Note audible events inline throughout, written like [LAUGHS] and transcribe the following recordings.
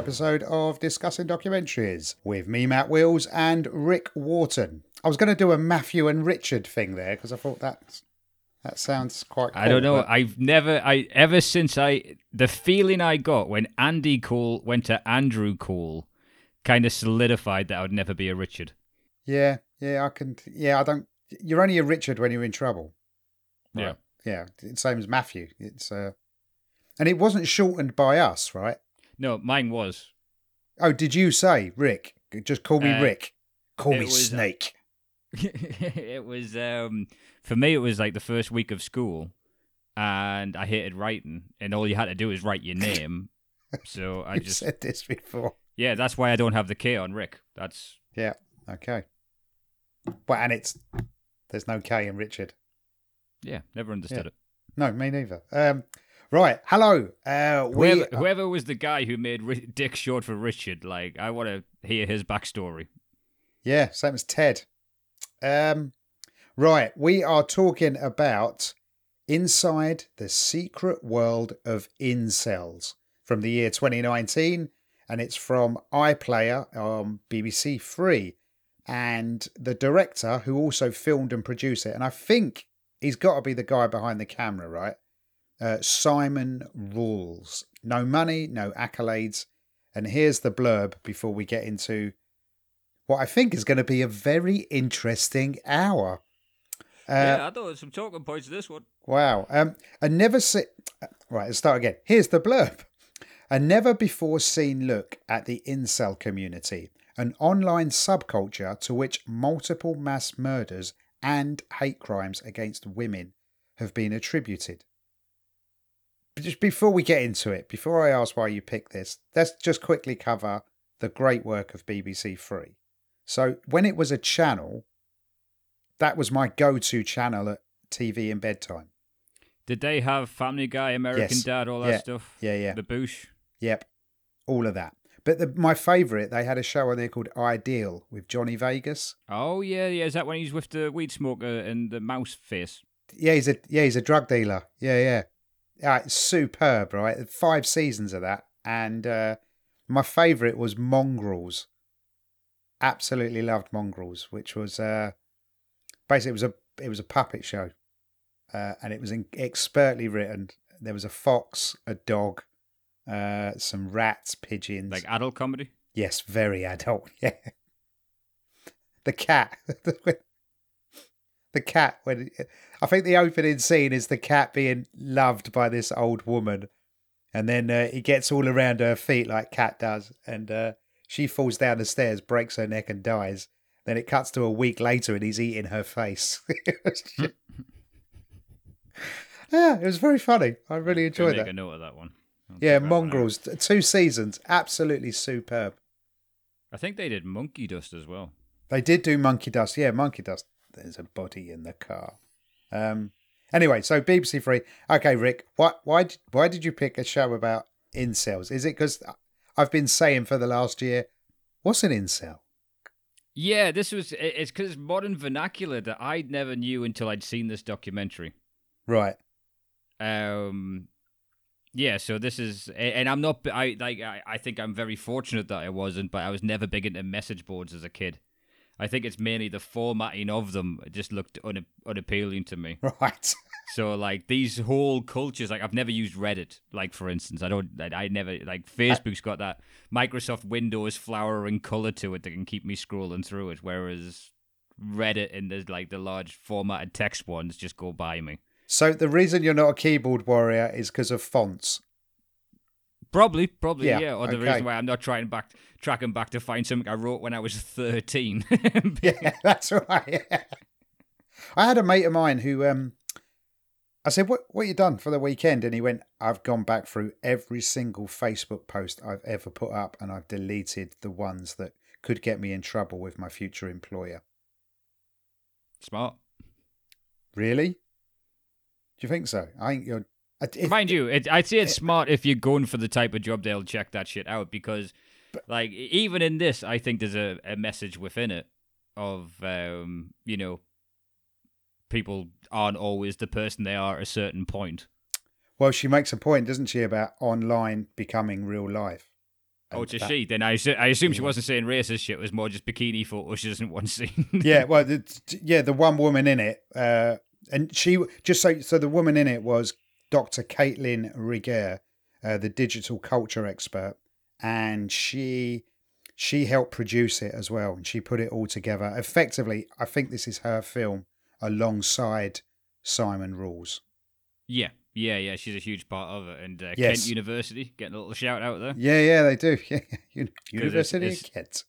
episode of Discussing Documentaries with me, Matt Wills, and Rick Wharton. I was going to do a Matthew and Richard thing there because I thought that that sounds quite. I don't know. but- I've never, I ever since I, the feeling I got when Andy Cole went to Andrew Cole, kind of solidified that I would never be a Richard. Yeah, yeah, I can. Yeah, I don't. You're only a Richard when you're in trouble. Yeah. Yeah, same as Matthew. It's uh, and it wasn't shortened by us, right? No, mine was. Oh, did you say Rick? Just call me Uh, Rick. Call me was- Snake. [LAUGHS] it was um for me. It was like the first week of school, and I hated writing, and all you had to do was write your [LAUGHS] name. so I just, said this before. yeah, that's why I don't have the K on Rick. That's Yeah. Okay. Well, and it's there's no K in Richard. yeah, never understood it. No, me neither. Um, right. Hello. Uh, we Whoever, whoever was the guy who made Dick short for Richard, like I want to hear his backstory. Yeah, same as Ted. Um, right, we are talking about Inside the Secret World of Incels from the year 2019, and it's from iPlayer on BBC Three, and the director who also filmed and produced it, and I think he's got to be the guy behind the camera, right? Uh, Simon Rules. No money, no accolades, and here's the blurb before we get into what I think is going to be a very interesting hour. Uh, yeah, I thought there was some talking points to this one. Wow. Um, a never see. Right, let's start again. Here's the blurb. A never before seen look at the incel community, an online subculture to which multiple mass murders and hate crimes against women have been attributed. But just before we get into it, before I ask why you picked this, let's just quickly cover the great work of BBC Three. So, when it was a channel, that was my go to channel at TV in bedtime. Did they have Family Guy, American Yes. Dad, all that Yeah. stuff? Yeah, yeah. The Boosh. Yep, all of that. But the, my favourite, they had a show on there called Ideal with Johnny Vegas. Oh yeah, yeah. Is that when he's with the weed smoker and the mouse face? Yeah, he's a yeah he's a drug dealer. Yeah, yeah. Yeah, it's superb, right? Five seasons of that, and uh, my favourite was Mongrels. Absolutely loved Mongrels, which was uh, basically it was a it was a puppet show, uh, and it was in, expertly written. There was a fox, a dog, uh, some rats, pigeons, Like adult comedy. Yes, very adult. [LAUGHS] Yeah. The cat. [LAUGHS] the cat when I think the opening scene is the cat being loved by this old woman, and then uh, he gets all around her feet like cat does, and uh, she falls down the stairs, breaks her neck, and dies. Then it cuts to a week later, and he's eating her face. [LAUGHS] [LAUGHS] yeah, it was very funny. I really enjoyed make that. a note of that one. I'll Yeah. Mongrels, two seasons, absolutely superb. I think they did Monkey Dust as well. They did do Monkey Dust. Yeah, Monkey Dust. There's a body in the car. Um. Anyway, so BBC Three. Okay, Rick. Why why did why did you pick a show about incels? Is it because I've been saying for the last year, what's an incel? Yeah, this was. It's because modern vernacular that I never knew until I'd seen this documentary. Right. Um, yeah. So this is, and I'm not. I like. I, I think I'm very fortunate that I wasn't, but I was never big into message boards as a kid. I think it's mainly the formatting of them just looked une- unappealing to me. Right. [LAUGHS] So like these whole cultures, like I've never used Reddit. Like for instance, I don't, I, I never like Facebook's got that Microsoft Windows flowering color to it that can keep me scrolling through it, whereas Reddit and the like the large formatted text ones just go by me. So the reason you're not a keyboard warrior is because of fonts. Probably, probably, Yeah, yeah. Or the okay. reason why I'm not trying back tracking back to find something I wrote when I was 13. [LAUGHS] [LAUGHS] Yeah, that's right. [LAUGHS] I had a mate of mine who um I said, What what you done for the weekend? And he went, I've gone back through every single Facebook post I've ever put up and I've deleted the ones that could get me in trouble with my future employer. Smart. Really? Do you think so? I think you're. If, Mind you, it, I'd say it's smart if you're going for the type of job they'll check that shit out because, like, even in this, I think there's a, a message within it of, um, you know, people aren't always the person they are at a certain point. Well, she makes a point, doesn't she, about online becoming real life? Oh, a she. Then I, I assume she wasn't saying racist shit. It was more just bikini photos she doesn't want to see. [LAUGHS] yeah, well, the, yeah, the one woman in it, uh, and she just so so the woman in it was Dr. Kaitlyn Regehr, uh, the digital culture expert, and she she helped produce it as well, and she put it all together. Effectively, I think this is her film alongside Simon Rules. Yeah, yeah, yeah. She's a huge part of it, and uh, Yes. Kent University getting a little shout out there. Yeah, yeah, they do. [LAUGHS] Yeah, Uni- University it's- of Kent.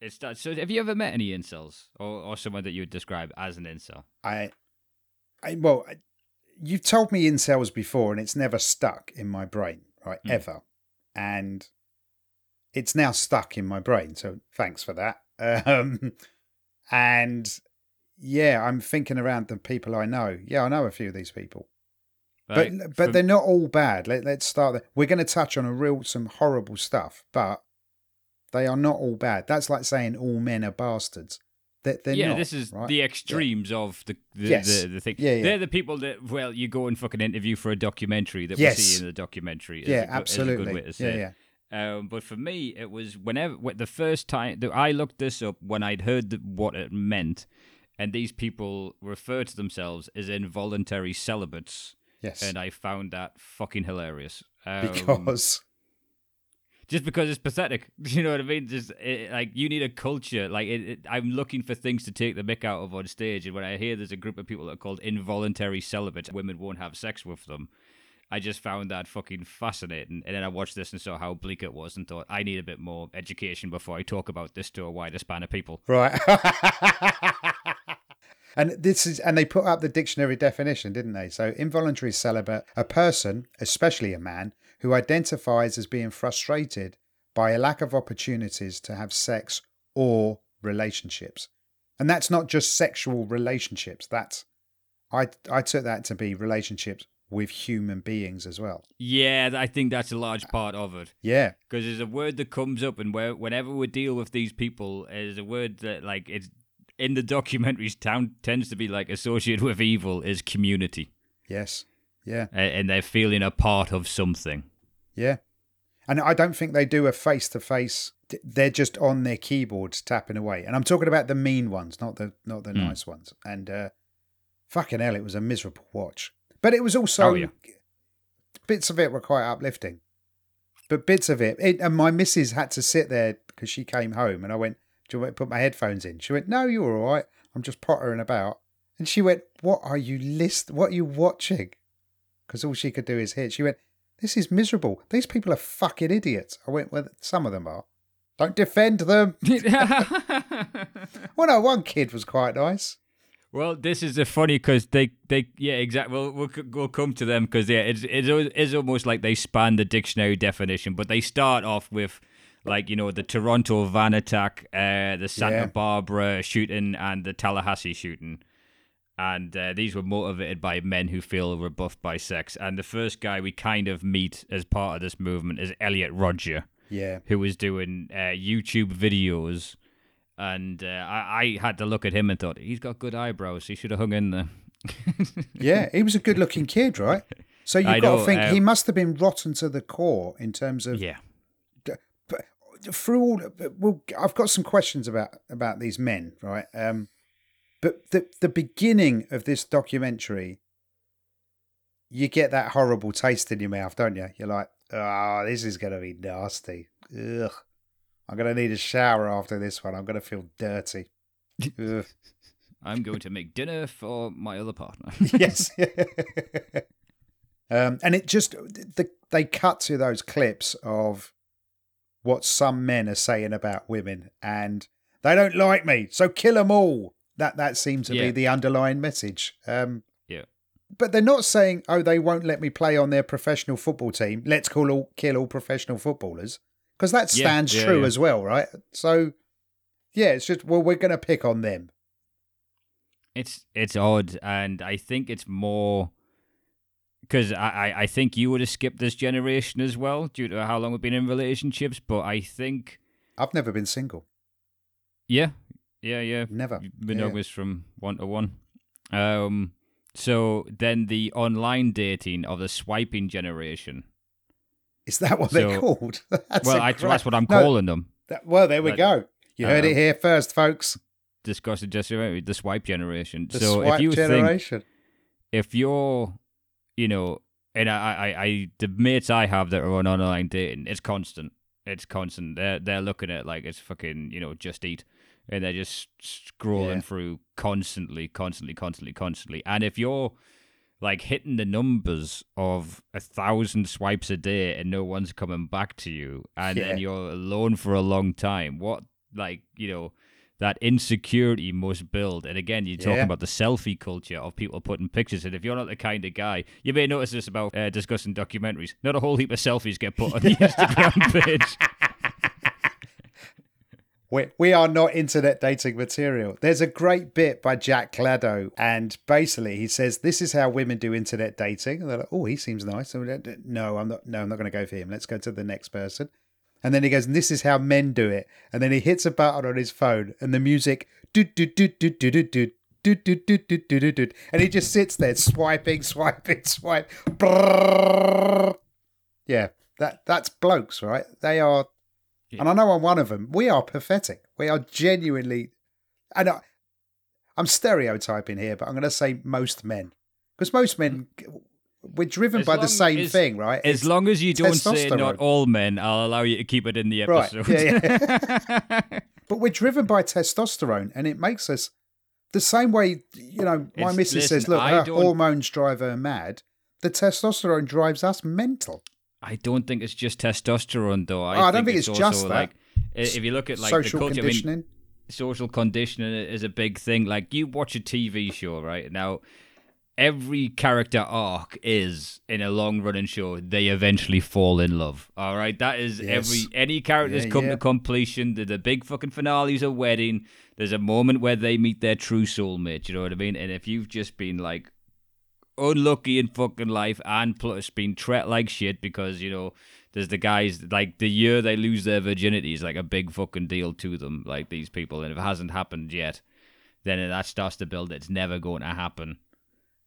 It's that. So, have you ever met any incels, or or someone that you would describe as an incel? I, I well, I- you've told me incels before, and it's never stuck in my brain, right? Mm. Ever, and it's now stuck in my brain. So thanks for that. [LAUGHS] Um, and yeah, I'm thinking around the people I know. Yeah, I know a few of these people, but but they're not all bad. Let, let's start there. We're going to touch on a real some horrible stuff, but they are not all bad. That's like saying all men are bastards. They're, they're yeah, not, this is right? the extremes of the the, Yes. the the thing. Yeah, yeah. They're the people that well, you go and fucking interview for a documentary that Yes. we see in the documentary. yeah, a good- is a absolutely. good way to yeah, yeah. Um, but for me, it was whenever the first time that I looked this up when I'd heard the, what it meant, and these people refer to themselves as involuntary celibates, Yes. and I found that fucking hilarious. Um, [LAUGHS] because just because it's pathetic, [LAUGHS] you know what I mean? Just it, like you need a culture. Like it, it, I'm looking for things to take the mick out of on stage, and when I hear there's a group of people that are called involuntary celibates, women won't have sex with them. I just found that fucking fascinating. And then I watched this and saw how bleak it was and thought, I need a bit more education before I talk about this to a wider span of people. right. [LAUGHS] and this is and they put up the dictionary definition, didn't they? So involuntary celibate, a person, especially a man, who identifies as being frustrated by a lack of opportunities to have sex or relationships. And that's not just sexual relationships. That's I I took that to be relationships with human beings as well. Yeah, I think that's a large part of it. Yeah. Because there's a word that comes up, and where, whenever we deal with these people, is a word that, like, it's in the [LAUGHS] documentaries, town tends to be like associated with evil is community, Yes. Yeah. And they're feeling a part of something. Yeah. And I don't think they do a face to face. They're just on their keyboards tapping away. And I'm talking about the mean ones, not the not the Mm. nice ones. And uh fucking hell, it was a miserable watch. But it was also Oh, yeah. bits of it were quite uplifting. But bits of it, it and my missus had to sit there because she came home and I went, Do you want me to put my headphones in? She went, No, you're all right. I'm just pottering about. And she went, What are you list what are you watching? Because all she could do is hit. She went, This is miserable. These people are fucking idiots. I went, Well, some of them are. Don't defend them. [LAUGHS] [LAUGHS] Well, no, one kid was quite nice. Well, this is a funny because they, they, yeah, exactly. Well, we'll we'll come to them because yeah, it's it's it's almost like they span the dictionary definition, but they start off with like you know the Toronto van attack, uh, the Santa Yeah. Barbara shooting, and the Tallahassee shooting, and uh, these were motivated by men who feel rebuffed by sex. And the first guy we kind of meet as part of this movement is Elliot Rodger Yeah. who was doing uh, YouTube videos, and uh, I, I had to look at him and thought he's got good eyebrows. He should have hung in there. [LAUGHS] Yeah. He was a good looking kid, right? So you've I got to think uh, he must have been rotten to the core in terms of yeah, through all well i've got some questions about about these men right um but the the beginning of this documentary you get that horrible taste in your mouth don't you you're like oh this is going to be nasty Ugh. i'm going to need a shower after this one i'm going to feel dirty. [LAUGHS] I'm going to make dinner for my other partner. [LAUGHS] yes [LAUGHS] um and it just the, they cut to those clips of what some men are saying about women and they don't like me so kill them all that that seems to be the underlying message um Yeah. but they're not saying oh they won't let me play on their professional football team let's call all kill all professional footballers because that stands yeah, true yeah. as well right so yeah it's just well we're going to pick on them It's it's odd, and I think it's more because I, I I think you would have skipped this generation as well due to how long we've been in relationships. But I think I've never been single. yeah, yeah, yeah, Never. monogamous from one to one. Um, so then the online dating of the swiping generation. Is that what they're called? [LAUGHS] That's well, I, that's what I'm No, calling them. that- well, there we Like, go. You heard it um, here first, folks. Discussed it just the swipe generation. The so swipe if you think, if you're, you know, and I, I, I, the mates I have that are on online dating, it's constant. It's constant. They're they're looking at it like it's fucking, you know, just eat, and they're just scrolling Yeah. through constantly, constantly, constantly, constantly. And if you're like hitting the numbers of a thousand swipes a day and no one's coming back to you, and then you're alone for a long time, what like you know that insecurity must build. And again, you're talking Yeah. about the selfie culture of people putting pictures. And if you're not the kind of guy, you may notice this about uh, discussing documentaries. Not a whole heap of selfies get put on the [LAUGHS] Instagram page. We, we are not internet dating material. There's a great bit by Jack Clado, and basically he says this is how women do internet dating. And they're like, "Oh, he seems nice." Like, no, I'm not. No, I'm not going to go for him. Let's go to the next person. And then he goes, and "This is how men do it." And then he hits a button on his phone, and the music, do do do do do do do. Do, do, do, do, do, do. And he just sits there swiping, swiping, swipe. Brrrr. Yeah, that that's blokes, right? They are and I know I'm one of them. We are pathetic. We are genuinely, and I, I'm stereotyping here, but I'm going to say most men, because most men, mm. we're driven As by the same as- thing, right? As It's- long as you don't say not all men, I'll allow you to keep it in the Right, episode. yeah, [LAUGHS] but we're driven by testosterone, and it makes us the same way. You know, my It's- missus says, "Look, I her don't- hormones drive her mad." The testosterone drives us mental. I don't think it's just testosterone, though. I, Oh, I don't think it's also just that. like if you look at like Social the culture. I mean, conditioning. social conditioning is a big thing. Like you watch a TV show, right? Now, every character arc is in a long running show, they eventually fall in love. All right. That is Yes. every any characters Yeah, come yeah. to completion. The, the big fucking finale's a wedding. There's a moment where they meet their true soulmate, you know what I mean? And if you've just been like unlucky in fucking life and plus being treated like shit because, you know, there's the guys like the year they lose their virginity is like a big fucking deal to them, like these people. And if it hasn't happened yet, then that starts to build. It's never going to happen.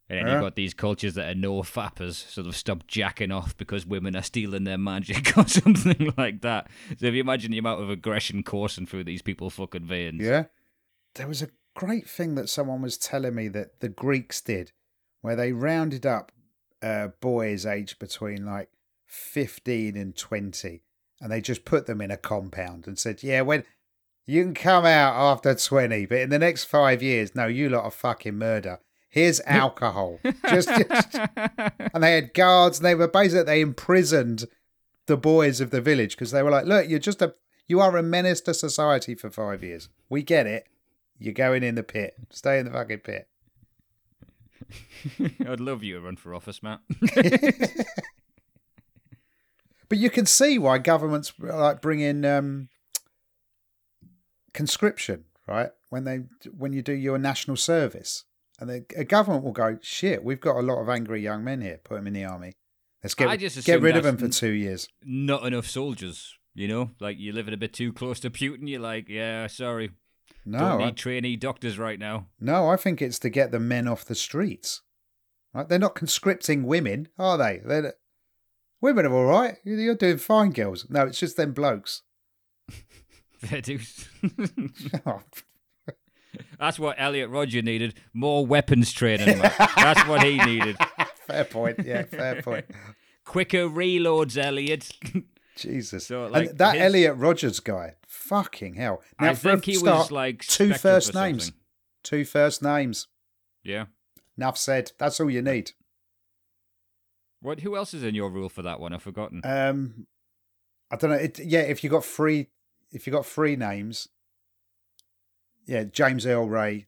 And then Yeah. you've got these cultures that are no fappers, sort of stop jacking off because women are stealing their magic [LAUGHS] or something like that. So if you imagine the amount of aggression coursing through these people fucking veins. Yeah. There was a great thing that someone was telling me that the Greeks did, where they rounded up uh, boys aged between like 15 and 20, and they just put them in a compound and said, Yeah, when you can come out after 20, but in the next five years, no, you lot are fucking murder. Here's alcohol. [LAUGHS] just, just and they had guards, and they were basically they imprisoned the boys of the village because they were like, "Look, you're just a you are a menace to society for five years. We get it. You're going in the pit. Stay in the fucking pit." I'd love you to run for office, Matt. [LAUGHS] But you can see why governments like bring in um, conscription, right? When they when you do your national service, and the, a government will go, "Shit, we've got a lot of angry young men here. Put them in the army. Let's get I just get rid of them for two years." Not enough soldiers, you know? Like you're living a bit too close to Putin. You're like, yeah, sorry. No, Don't I, need trainee doctors right now. no, I think it's to get the men off the streets. Right? They're not conscripting women, are they? They're, women are all right. You're doing fine, girls. No, it's just them blokes. [LAUGHS] Fair dues. [LAUGHS] [LAUGHS] That's what Elliot Rodger needed. More weapons training. That's what he needed. fair point. Yeah, fair point. Quicker reloads, Elliot. Jesus. So, And that his- Elliot Rodgers guy, fucking hell. Now, I think he start, was like two first names. something. Two first names. Yeah. Enough said. That's all you need. What? Who else is in your rule for that one? I've forgotten. Um, I don't know. It, yeah, if you got three, if you got three names, yeah, James Earl Ray.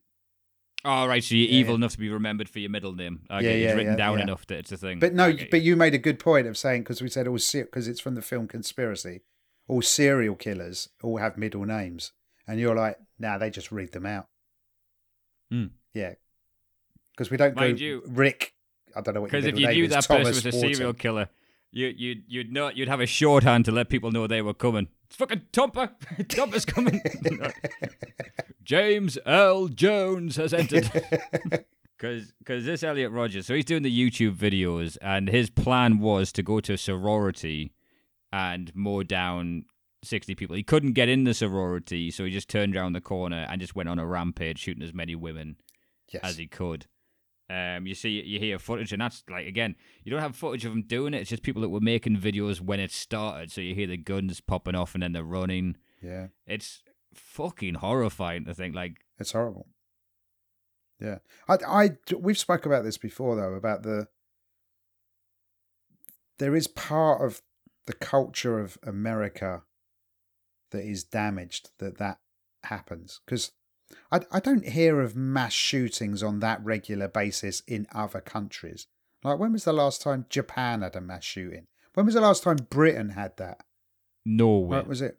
All right, so you're yeah, evil yeah. enough to be remembered for your middle name. Okay, Yeah, it's yeah, written yeah, down enough that it's a thing. But no, get but you. made a good point of saying because we said all because it's from the film Conspiracy. All serial killers all have middle names, and you're like, nah, they just read them out. Hmm. Yeah, because we don't go Mind you- Rick. I don't know what Because if you knew that Thomas person was a Wharton. serial killer, you you you'd not you'd have a shorthand to let people know they were coming. Fucking you'd you'd not you'd have a shorthand to let people know they were coming. It's fucking Tomper. [LAUGHS] Tomper's coming. [LAUGHS] James L. Jones has entered. [LAUGHS] Because this Elliot Rodgers, so he's doing the YouTube videos, and his plan was to go to a sorority and mow down 60 people. He couldn't get in the sorority, so he just turned around the corner and just went on a rampage, shooting as many women Yes. as he could. Um, you see, you hear footage, and that's like again, you don't have footage of them doing it. It's just people that were making videos when it started. So you hear the guns popping off, and then they're running. yeah. It's fucking horrifying to think. Like, It's horrible. Yeah, I, I, we've spoke about this before though about the. There is part of the culture of America that is damaged that that happens because I, I don't hear of mass shootings on that regular basis in other countries. Like when was the last time Japan had a mass shooting? When was the last time Britain had that? Norway. Right, was it?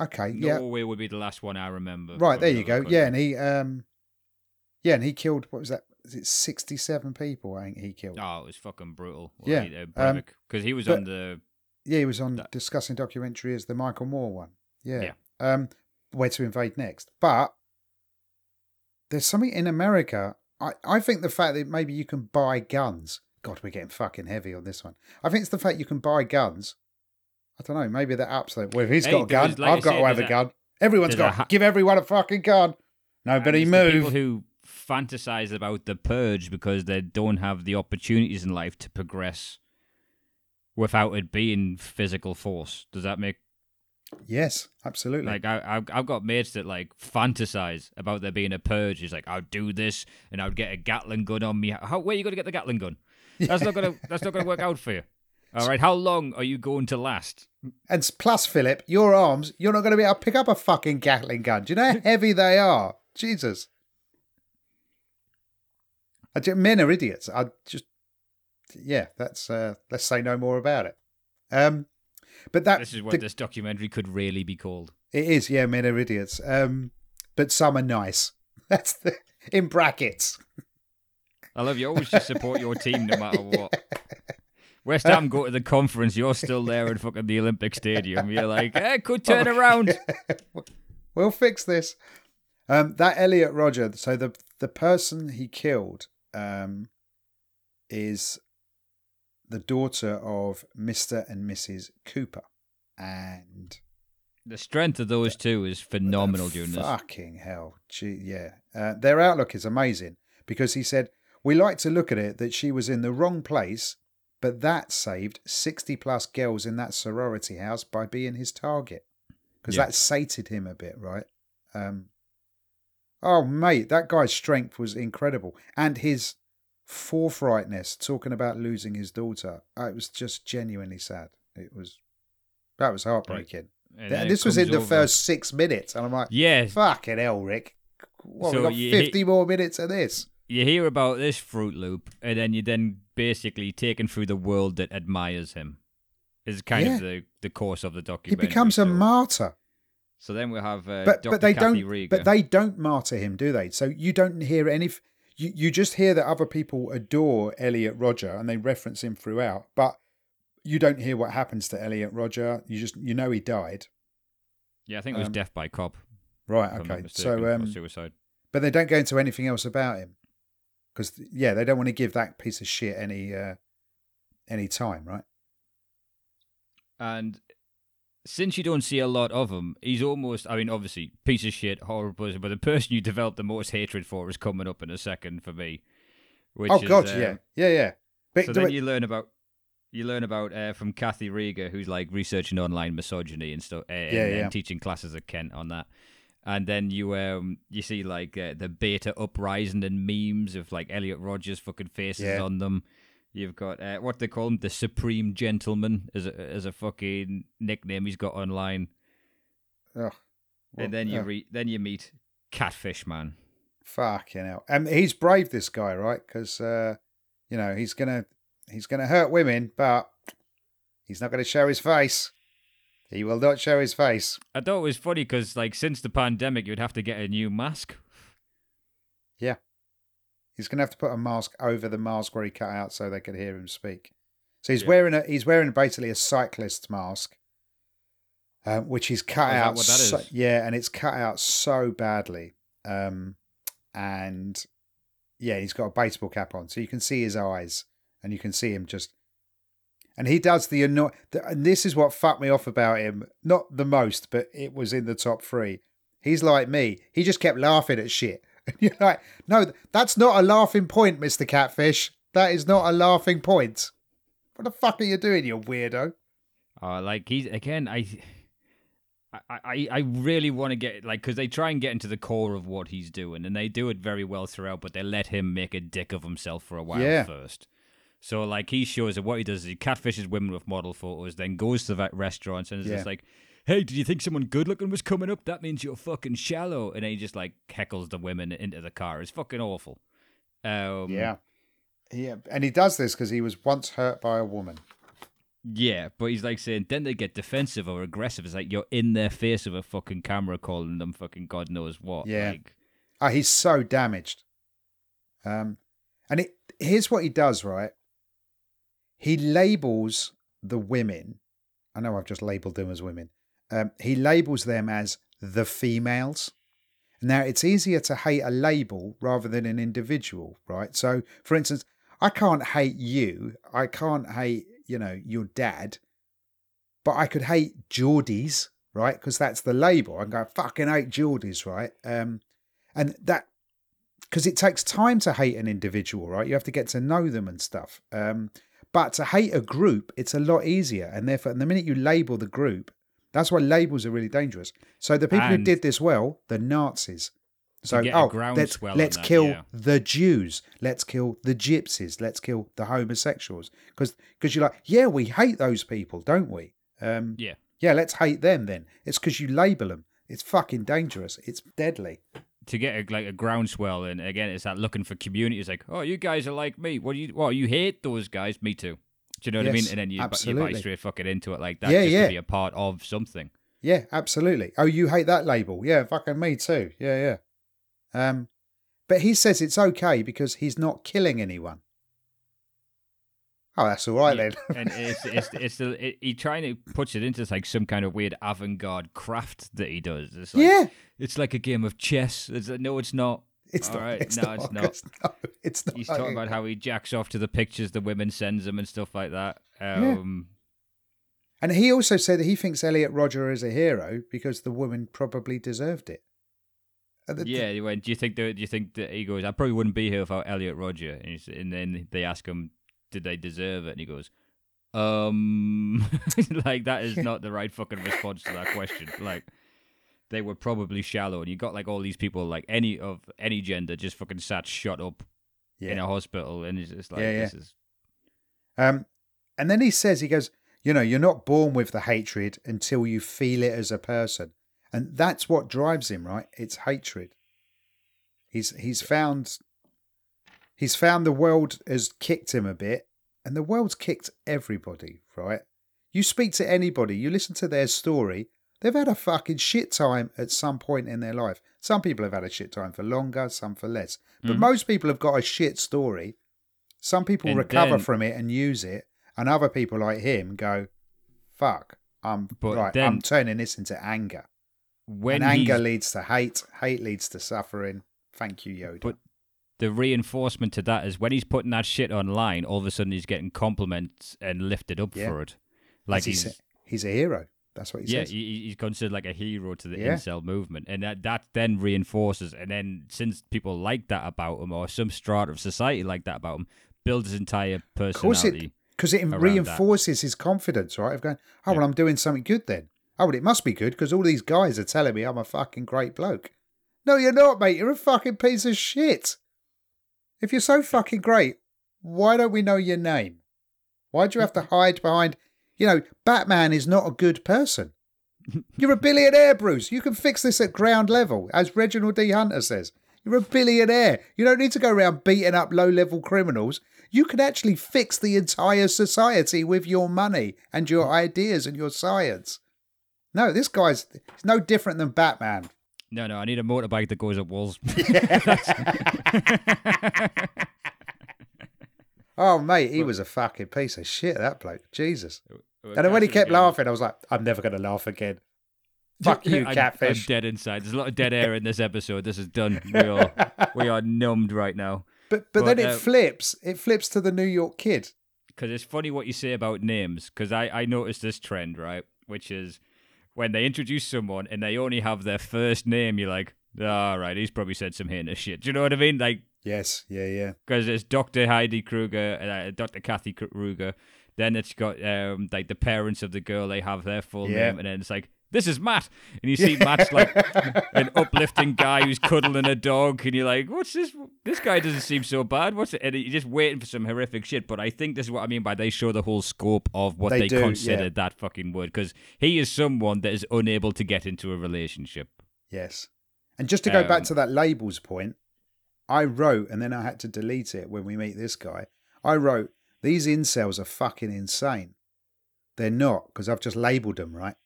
Okay, yeah, Norway would be the last one I remember. Right, there you go. Yeah, and he um yeah, and he killed what was that? Is it sixty seven people I think he killed. Oh, it was fucking brutal. Yeah, um, because he was but- on the. Yeah, he was on That- discussing documentary as the Michael Moore one. Yeah. Yeah. Um where to invade next. But there's something in America. I, I think the fact that maybe you can buy guns. God, we're getting fucking heavy on this one. I think it's the fact you can buy guns. I don't know, maybe that ups it. Well, if he's Hey, got a gun, like I've got said, to have a gun. Everyone's got ha- give everyone a fucking gun. Nobody the People who fantasize about the purge because they don't have the opportunities in life to progress without it being physical force. Does that make Yes, absolutely. like I I've, I've got mates that like fantasize about there being a purge. It's like I'll do this and I'll get a Gatling gun on me. How where are you going to get the Gatling gun? That's not gonna that's not gonna work out for you. [LAUGHS] All right, how long are you going to last? And plus, Philip, your arms, you're not going to be able to pick up a fucking Gatling gun. Do you know how [LAUGHS] heavy they are? Jesus. I ju- Men are idiots. I just, yeah, that's, uh, let's say no more about it. Um, but that, This is what the- this documentary could really be called. it is, yeah, men are idiots. Um, but some are nice. [LAUGHS] That's the, in brackets. I love you. Always just support your team no matter [LAUGHS] what. West Ham go to the conference, you're still there in fucking the Olympic Stadium. You're like, eh, could [LAUGHS] turn around. We'll fix this. Um, that Elliot Rodger. So the the person he killed um, is the daughter of Mister and Mrs. Cooper, and The strength of those two is phenomenal during this. fucking hell, gee, yeah. Uh, their outlook is amazing because he said we like to look at it that she was in the wrong place, but that saved sixty plus girls in that sorority house by being his target because Yeah. that sated him a bit, right? Um, oh, mate, that guy's strength was incredible, and his forthrightness talking about losing his daughter. It was just genuinely sad. It was that was heartbreaking. And Th- this was in the over- first six minutes, and I'm like, Yeah, fucking hell, Rick. What, So we got 50 hit- more minutes of this. you hear about this Fruit Loop, and then you're then basically taken through the world that admires him. Is kind Yeah. of the, the course of the documentary. He becomes a so, martyr. So then we have uh, But Dr. but they Kathy don't Rieger. but they don't martyr him, do they? So you don't hear any f- you, you just hear that other people adore Elliot Rodger and they reference him throughout, but you don't hear what happens to Elliot Rodger. You just you know he died. yeah, I think it was um, death by cop. Right, if I'm not okay. So um suicide. but they don't go into anything else about him. Cuz yeah, they don't want to give that piece of shit any uh any time, right? And since you don't see a lot of him, he's almost, I mean, obviously, piece of shit, horrible person, but the person you develop the most hatred for is coming up in a second for me. Which oh is, god, um, yeah. Yeah, yeah. But So then it- you learn about. You learn about uh, from Kathy Rieger, who's like researching online misogyny and stuff, uh, and, Yeah, and yeah. teaching classes at Kent on that. And then you um you see like uh, the beta uprising and memes of like Elliot Rodgers fucking faces Yeah. on them. You've got uh, what they call him, the Supreme Gentleman, as a as a fucking nickname he's got online. Ugh. and then you Ugh. re- then you meet Catfish Man. Fucking hell. And he's brave, this guy, right? Because, uh, you know, he's going to he's gonna hurt women, but he's not going to show his face. He will not show his face. I thought it was funny because like since the pandemic, you'd have to get a new mask. He's going to have to put a mask over the mask where he cut out so they could hear him speak. So he's Yeah. wearing a he's wearing basically a cyclist mask, um, which he's cut Oh, out. so. Yeah, and it's cut out so badly, um, and yeah, he's got a baseball cap on, so you can see his eyes, and you can see him just. And he does the annoy. The, and this is what fucked me off about him. Not the most, but it was in the top three. He's like me. He just kept laughing at shit. And [LAUGHS] you're like, no, that's not a laughing point, Mister Catfish. That is not a laughing point. What the fuck are you doing, you weirdo? Uh, like he's again, I, I, I, I really want to get like because they try and get into the core of what he's doing, and they do it very well throughout. But they let him make a dick of himself for a while Yeah. first. So like he shows that what he does is he catfishes women with model photos, then goes to that restaurants and is Yeah. just like, "Hey, did you think someone good looking was coming up? That means you're fucking shallow." And then he just like heckles the women into the car. It's fucking awful. Um, yeah, yeah, and he does this because he was once hurt by a woman. Yeah, but he's like saying then they get defensive or aggressive. It's like you're in their face of a fucking camera calling them fucking God knows what. Yeah. Like, Oh, he's so damaged. Um, and it here's what he does, right? He labels the women. I know I've just labeled them as women. Um, he labels them as the females. Now it's easier to hate a label rather than an individual, right? So, for instance, I can't hate you. I can't hate, you know, your dad, but I could hate Geordies, right? Because that's the label. I can go fucking hate Geordies, right? Um, and that because it takes time to hate an individual, right? You have to get to know them and stuff. Um, but to hate a group, it's a lot easier, and therefore, and the minute you label the group, that's why labels are really dangerous. So the people who did this well, the Nazis. So oh, let's let's that, kill yeah. the Jews, let's kill the gypsies, let's kill the homosexuals, because because you're like, yeah, we hate those people, don't we? Um, yeah. yeah, let's hate them then. It's because you label them. It's fucking dangerous. It's deadly. To get a, like a groundswell, and again, it's that looking for community. It's like, oh, you guys are like me. What do you? What you hate those guys? Me too. Do you know what I mean? And then you, you buy straight fucking into it like that, Yeah, just yeah. to be a part of something. Yeah, absolutely. Oh, you hate that label? Yeah, fucking me too. Yeah, yeah. Um, but he says it's okay because he's not killing anyone. Oh, that's all right Yeah, then. and it's [LAUGHS] it's it's the, it, he trying to puts it into like some kind of weird avant-garde craft that he does. It's like, yeah, it's like a game of chess. It's like, no, it's not. It's all not. right, It's no, not. it's not. It's [LAUGHS] not. It's not. He's talking about how he jacks off to the pictures the women sends him and stuff like that. Um, And he also said that he thinks Elliot Rodger is a hero because the woman probably deserved it. The- yeah. he went, do you think that? Do you think that he goes? I probably wouldn't be here without Elliot Rodger. And, he's, and then they ask him, did they deserve it? And he goes, um, [LAUGHS] like that is [LAUGHS] not the right fucking response to that question. Like. They were probably shallow, and you got like all these people, like any of any gender, just fucking sat shut up in a hospital, and it's just like Yeah, yeah. this is Um, and then he says, he goes, you know, you're not born with the hatred until you feel it as a person, and that's what drives him, right? It's hatred. He's he's found he's found the world has kicked him a bit, and the world's kicked everybody, right? You speak to anybody, you listen to their story, they've had a fucking shit time at some point in their life. Some people have had a shit time for longer, some for less, but Mhm. most people have got a shit story. Some people And recover then- from it and use it, and other people like him go, "Fuck, I'm right. then- I'm turning this into anger, when and anger leads to hate. Hate leads to suffering. Thank you, Yoda. But the reinforcement to that is when he's putting that shit online, all of a sudden he's getting compliments and lifted up Yeah. for it. Like As he he's sa- he's a hero. That's what he yeah, says. he, he's considered like a hero to the Yeah. incel movement, and that that then reinforces. And then since people like that about him, or some strata of society like that about him, builds his entire personality. it because it that. reinforces his confidence, right? Of going, oh Yeah. well, I'm doing something good then. Oh well, it must be good because all these guys are telling me I'm a fucking great bloke. No, you're not, mate. You're a fucking piece of shit. If you're so fucking great, why don't we know your name? Why do you have to [LAUGHS] hide behind? You know, Batman is not a good person. You're a billionaire, Bruce. You can fix this at ground level, as Reginald D. Hunter says. You're a billionaire. You don't need to go around beating up low level criminals. You can actually fix the entire society with your money and your ideas and your science. No, this guy's no different than Batman. No, no, I need a motorbike that goes up walls. [LAUGHS] [LAUGHS] [LAUGHS] Oh, mate, he was a fucking piece of shit, that bloke. Jesus. And then when he kept again. laughing, I was like, I'm never going to laugh again. Fuck you, I'm- I'm catfish. dead inside. There's a lot of dead air in this episode. This is done. [LAUGHS] We are, we are numbed right now. But but But, then it uh, flips. It flips to the New York kid. Because it's funny what you say about names. Because I, I noticed this trend, right? Which is when they introduce someone and they only have their first name, you're like, all right, he's probably said some heinous shit. Do you know what I mean? Like, Yes, yeah, yeah. because it's Dr. Heidi Kruger, uh, Dr. Kathy Kruger. Then it's got um, like the parents of the girl. They have their full Yeah. name, and then it's like this is Matt, and you [LAUGHS] see Matt's like an uplifting guy who's cuddling a dog, and you're like, what's this? This guy doesn't seem so bad. What's it? And you're just waiting for some horrific shit. But I think this is what I mean by they show the whole scope of what They they, do, consider yeah. that fucking word, because he is someone that is unable to get into a relationship. Yes. And just to go back Um, to that labels point, I wrote, and then I had to delete it when we meet this guy. I wrote, these incels are fucking insane. They're not, because I've just labeled them, right?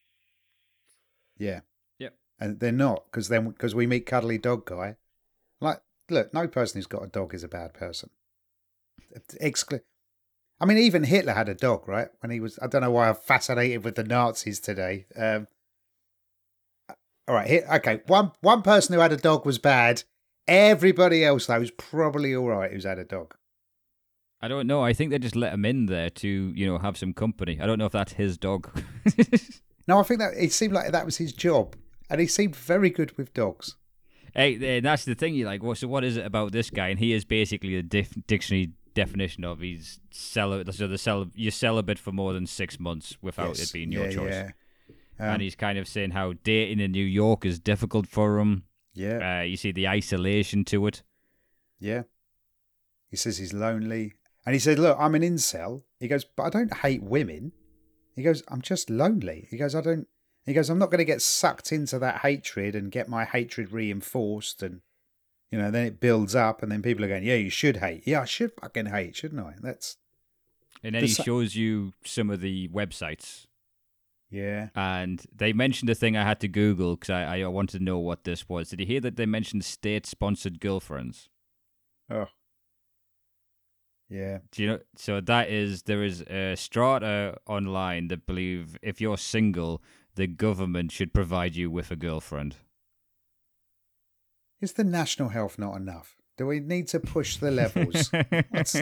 Yeah. Yep. And they're not, because then because we meet cuddly dog guy. Like, look, no person who's got a dog is a bad person. Exclu- I mean, even Hitler had a dog, right? When he was, I don't know why I'm fascinated with the Nazis today. Um, all right, here, okay. One one person who had a dog was bad. Everybody else though was probably all right. Who's had a dog? I don't know. I think they just let him in there to you know have some company. I don't know if that's his dog. [LAUGHS] No, I think that it seemed like that was his job, and he seemed very good with dogs. Hey, and that's the thing. You're like, well, so what is it about this guy? And he is basically the dif- dictionary definition of he's celibate. So the cel- you're celibate for more than six months without Yes, it being your yeah, choice. Yeah, Um, and he's kind of saying how dating in New York is difficult for him. Yeah, Uh, you see the isolation to it. yeah. He says he's lonely, and he says, "Look, I'm an incel." He goes, "But I don't hate women." He goes, "I'm just lonely." He goes, "I don't." He goes, "I'm not going to get sucked into that hatred and get my hatred reinforced and." You know, then it builds up, and then people are going, "Yeah, you should hate." Yeah, I should fucking hate, shouldn't I? That's And then The he si- shows you some of the websites. Yeah. And they mentioned a thing I had to Google because I, I wanted to know what this was. Did you hear that they mentioned state sponsored girlfriends? Oh, yeah. Do you know? So that is there is a strata online that believe if you're single, the government should provide you with a girlfriend. Is the national health not enough? Do we need to push the levels? [LAUGHS] What's,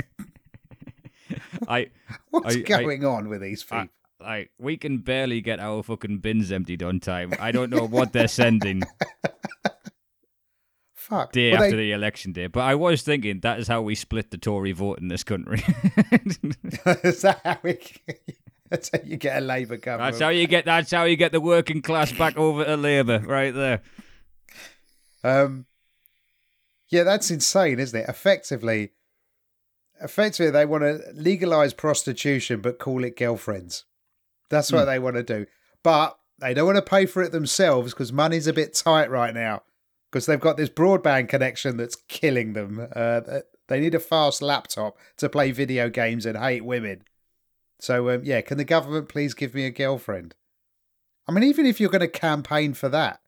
I [LAUGHS] what's I- I- going on with these people? Like we can barely get our fucking bins emptied on time. I don't know what they're sending [LAUGHS] Fuck. day Well, after they- the election day, but I was thinking that is how we split the Tory vote in this country. [LAUGHS] is that how we, [LAUGHS] that's how you get a Labour government? that's how you get. That's how you get the working class back over to Labour, right there. Um, yeah, that's insane, isn't it? Effectively, effectively, they want to legalize prostitution but call it girlfriends. That's what they want to do, but they don't want to pay for it themselves because money's a bit tight right now. Because they've got this broadband connection that's killing them. Uh, they need a fast laptop to play video games and hate women. So um, yeah, can the government please give me a girlfriend? I mean, even if you're going to campaign for that,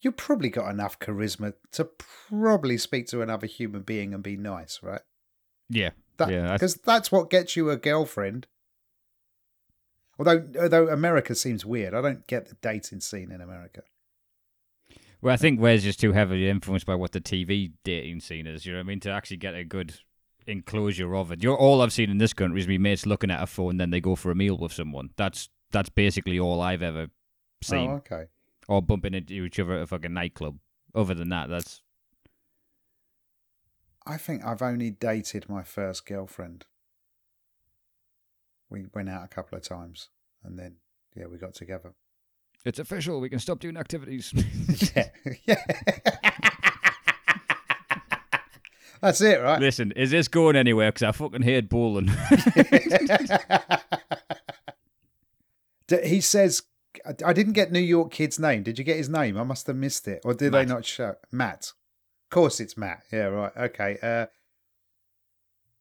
you've probably got enough charisma to probably speak to another human being and be nice, right? Yeah, That, yeah. because that's what gets you a girlfriend. Although, although America seems weird, I don't get the dating scene in America. Well, I think Wes just too heavily influenced by what the TV dating scene is. You know what I mean? To actually get a good enclosure of it. You're all I've seen in this country is me mates looking at a phone, then they go for a meal with someone. That's that's basically all I've ever oh, seen. Oh, okay. Or bumping into each other at a fucking nightclub. Other than that, that's I think I've only dated my first girlfriend. We went out a couple of times, and then yeah, we got together. it's official. We can stop doing activities. [LAUGHS] yeah, yeah. [LAUGHS] That's it, right? Listen, is this going anywhere? Because I fucking hate bowling. [LAUGHS] He says, I- I didn't get New York Kid's name. Did you get his name? I must have missed it. Or did they not show? Matt. Of course it's Matt. Yeah, right. Okay. Uh,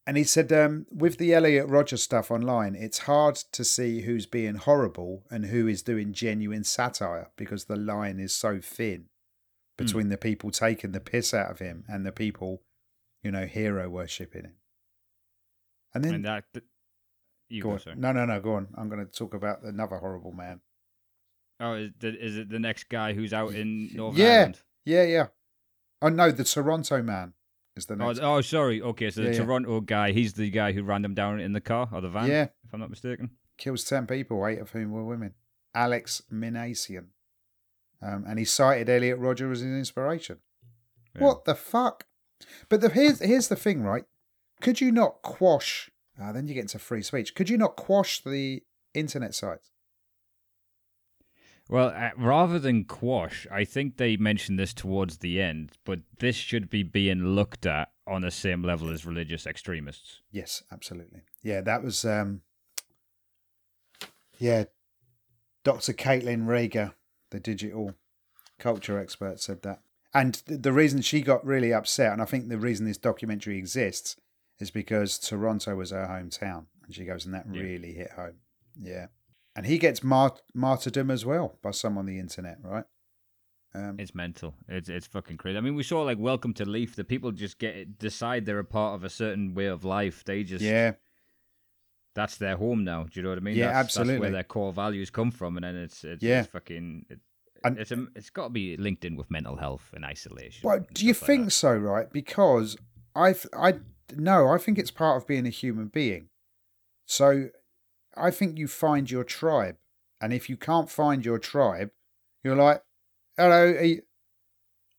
and he said, um, with the Elliot Rodgers stuff online, it's hard to see who's being horrible and who is doing genuine satire because the line is so thin. between the people taking the piss out of him and the people, you know, hero worshipping him. And then and that, th- you go go, on. sorry. No, no, no, go on. I'm going to talk about another horrible man. Oh, is, the, is it the next guy who's out in Northern Yeah. Ireland? Yeah, yeah. Oh no, the Toronto man is the Oh, next. oh, sorry. Okay, so Yeah, the yeah. Toronto guy, he's the guy who ran them down in the car or the van, yeah, if I'm not mistaken. kills ten people, eight of whom were women. Alek Minassian, um, and he cited Elliot Rodger as his inspiration. Yeah. What the fuck? But the, here's here's the thing, right? Could you not quash? Ah, then you get into free speech. Could you not quash the internet sites? Well, uh, rather than quash, I think they mentioned this towards the end, but this should be being looked at on the same level as religious extremists. Yes, absolutely. Yeah, that was um yeah. Dr. Kaitlyn Regehr, the digital culture expert, said that. And th- the reason she got really upset, and I think the reason this documentary exists, is because Toronto was her hometown. And she goes, and that Yeah. really hit home. Yeah. And he gets mart- martyrdom as well by some on the internet, right? Um, It's mental. It's it's fucking crazy. I mean, we saw like Welcome to Leith. The people just get decide they're a part of a certain way of life. They just yeah, that's their home now. Do you know what I mean? Yeah, that's, That's absolutely. where their core values come from, and then it's it's, Yeah. it's fucking. It, And- it's a, it's got to be linked in with mental health and isolation. Well, and do you like think so? Right? Because I've I no, I think it's part of being a human being. So, I think you find your tribe, and if you can't find your tribe, you're like, "Hello, are you,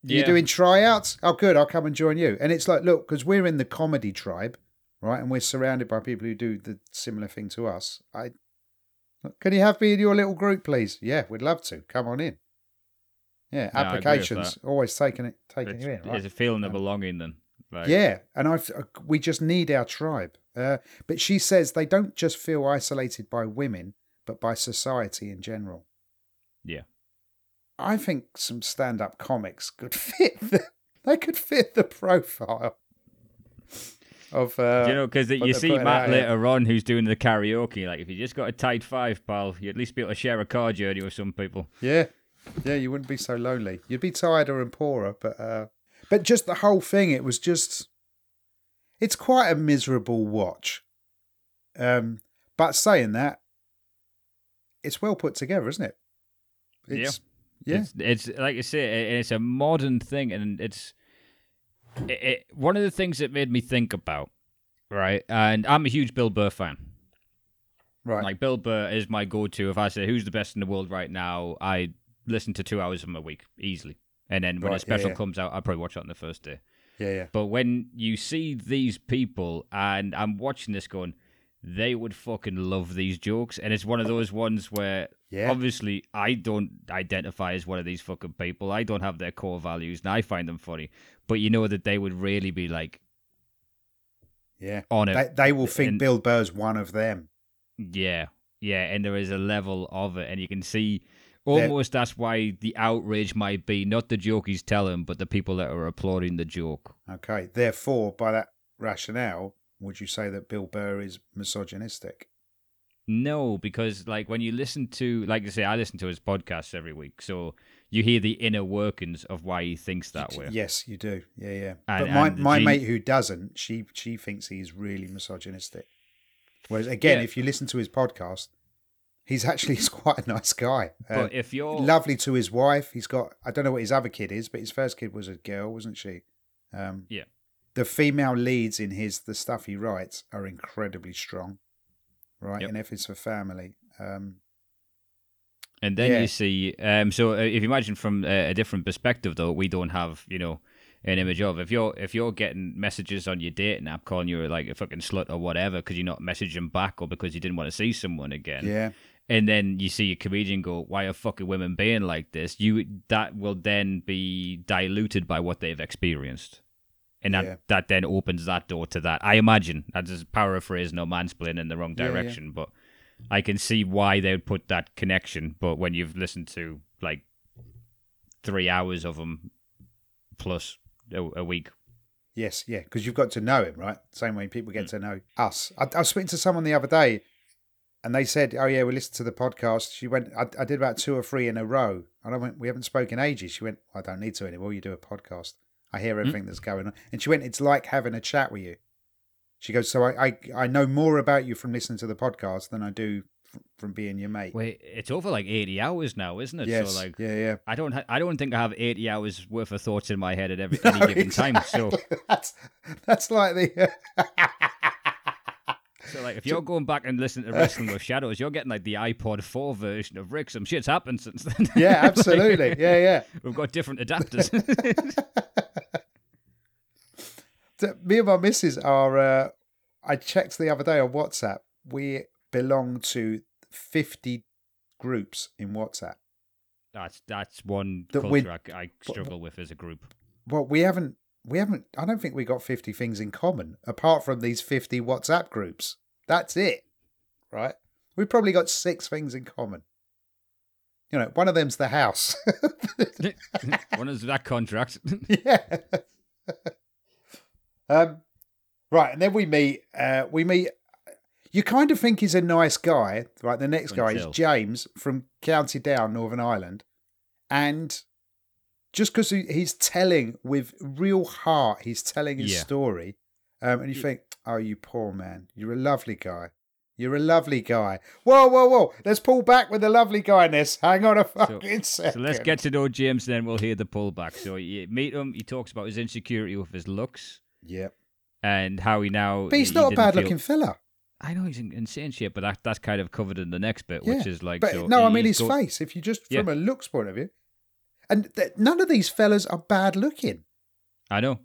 Yeah. doing tryouts? Oh, good, I'll come and join you." And it's like, look, because we're in the comedy tribe, right, and we're surrounded by people who do the similar thing to us. I can you have me in your little group, please? Yeah, we'd love to. Come on in. Yeah, No, I agree with applications always taking it, taking It's, you in. Right? it's a feeling of belonging. Then, like, Yeah, and I we just need our tribe. Uh, but she says they don't just feel isolated by women, but by society in general. Yeah. I think some stand-up comics could [LAUGHS] fit. The, they could fit the profile of. Uh, you know, because you see Matt later on who's doing the karaoke. Like, if you just got a tight five, pal, you'd at least be able to share a car journey with some people. Yeah, yeah, you wouldn't be so lonely. You'd be tireder and poorer, but uh, but just the whole thing, it was just, it's quite a miserable watch. Um, but saying that, it's well put together, isn't it? It's, yeah, It's, it's like I say, it's a modern thing, and it's it, it, one of the things that made me think about, right? And I'm a huge Bill Burr fan. right. Like Bill Burr is my go-to. If I say who's the best in the world right now, I listen to two hours of him a week easily. And then when Right, a special yeah, yeah. comes out, I probably watch it on the first day. yeah, yeah, But when you see these people, and I'm watching this going, they would fucking love these jokes. And it's one of those ones where yeah. obviously I don't identify as one of these fucking people. I don't have their core values, and I find them funny. But you know that they would really be like yeah. on it. They, they will think and- Bill Burr's one of them. Yeah, yeah, and there is a level of it, and you can see almost that's why the outrage might be not the joke he's telling, but the people that are applauding the joke. Okay. Therefore, by that rationale, would you say that Bill Burr is misogynistic? No, because like when you listen to, like I say, I listen to his podcasts every week, so you hear the inner workings of why he thinks that way. Yes, you do. Yeah, yeah. And- but my, my mate who doesn't, she she thinks he's really misogynistic. Whereas again, Yeah. if you listen to his podcast, he's actually [LAUGHS] he's quite a nice guy. Uh, But if you're lovely to his wife. He's got I don't know what his other kid is, but his first kid was a girl, wasn't she? Um, Yeah. The female leads in his the stuff he writes are incredibly strong, right? Yep. And if it's for family, um, And then Yeah. you see, um, so uh, if you imagine from a, a different perspective, though, we don't have, you know, an image of if you're if you're getting messages on your dating app calling you like a fucking slut or whatever because you're not messaging back or because you didn't want to see someone again, yeah, and then you see a comedian go, "Why are fucking women being like this?" You that will then be diluted by what they've experienced. And that, Yeah. that then opens that door to that. I imagine that's just paraphrasing or mansplaining in the wrong Yeah, yeah. direction, but I can see why they would put that connection. But when you've listened to like three hours of them plus a, a week, Yes, yeah, because you've got to know him, right? Same way people Mm. get to know us. I, I was speaking to someone the other day and they said, "Oh yeah, we listened to the podcast." She went, I, "I did about two or three in a row," and I went, "We haven't spoken ages." She went, "I don't need to anymore. You do a podcast. I hear hmm? everything that's going on." And she went, "It's like having a chat with you." She goes, "So I I, I know more about you from listening to the podcast than I do f- from being your mate." Wait, it's over like eighty hours now, isn't it? yes, So like, yeah, yeah. I don't, ha- I don't think I have eighty hours worth of thoughts in my head at every [LAUGHS] any given time. So, [LAUGHS] that's that's like the [LAUGHS] so like, if you're going back and listening to [LAUGHS] Wrestling with Shadows, you're getting like the iPod Four version of Rick. Some shit's happened since then. yeah, [LAUGHS] Like, absolutely, yeah, yeah. [LAUGHS] We've got different adapters. So me and my missus are. Uh, I checked the other day on WhatsApp. We belong to fifty groups in WhatsApp. that's that's one That we- culture I, I struggle with as a group. Well, we haven't. We haven't. I don't think we got fifty things in common apart from these fifty WhatsApp groups. That's it, right? We've probably got six things in common. You know, one of them's the house. [LAUGHS] One is that contract. [LAUGHS] yeah. um, right, and then we meet. Uh, we meet. You kind of think he's a nice guy, right? The next guy is James from County Down, Northern Ireland, and just because he, he's telling with real heart, he's telling his Yeah. story, um, and you think, "Oh, you poor man, you're a lovely guy." You're a lovely guy. Whoa, whoa, whoa. Let's pull back with the lovely guyness. Hang on a fucking second. So let's get to know James, then we'll hear the pullback. So you meet him. He talks about his insecurity with his looks Yep. and how he now. But he's he not a didn't bad feel- looking fella. I know he's in insane shape, but that that's kind of covered in the next bit, which is like. But so no, I mean his go- face. If you just Yeah. from a looks point of view, and th- none of these fellas are bad looking. I know.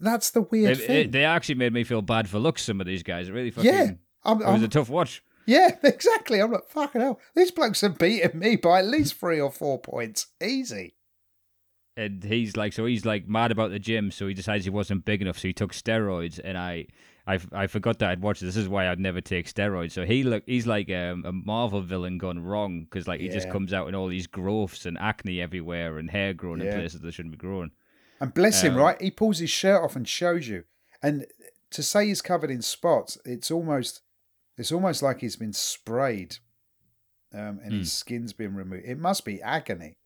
That's the weird They, thing. they actually made me feel bad for looks. Some of these guys, it really fucking. yeah, I'm, It was I'm- a tough watch. yeah, [LAUGHS] exactly. I'm like fucking hell. These blokes have beaten me by at least three or four points, easy. and he's like so he's like mad about the gym so he decides he wasn't big enough so he took steroids and i i, I forgot that i'd watched this is why i'd never take steroids so he look he's like um, a marvel villain gone wrong because like he just Yeah. comes out in all these growths and acne everywhere and hair growing in Yeah. places that shouldn't be growing And bless him, Um, right? He pulls his shirt off and shows you. And to say he's covered in spots, it's almost it's almost like he's been sprayed, um, and Hmm. his skin's been removed. It must be agony.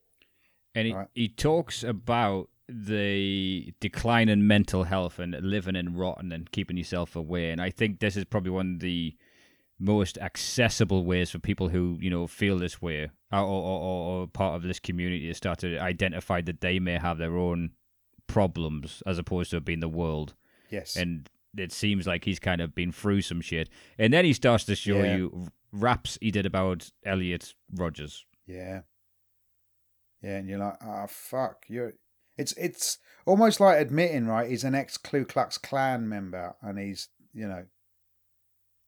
and he, Right. he talks about the decline in mental health and living in rotten and keeping yourself away and i think this is probably one of the most accessible ways for people who you know feel this way uh, or, or, or, or part of this community to start to identify that they may have their own problems as opposed to being the world Yes. and it seems like he's kind of been through some shit and then he starts to show Yeah. you raps he did about elliot rodgers Yeah. Yeah, and you're like, oh fuck, you're. It's it's almost like admitting, right? He's an ex Ku Klux Klan member, and he's you know,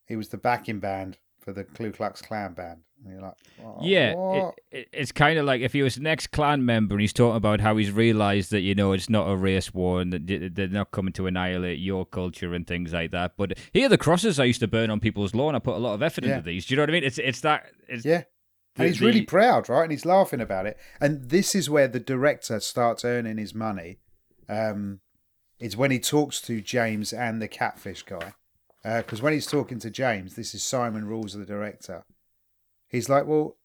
he was the backing band for the Ku Klux Klan band, and you're like, oh, Yeah, it, it, it's kind of like if he was an ex Klan member and he's talking about how he's realised that you know it's not a race war and that they're not coming to annihilate your culture and things like that. But here, are the crosses I used to burn on people's lawn. I put a lot of effort Yeah. into these. Do you know what I mean? It's it's that. It's, yeah. And the- he's really proud, right? And he's laughing about it. And this is where the director starts earning his money. Um, it's when he talks to James and the catfish guy. Because when he's talking to James, this is Simon Rules, the director. He's like, "Well,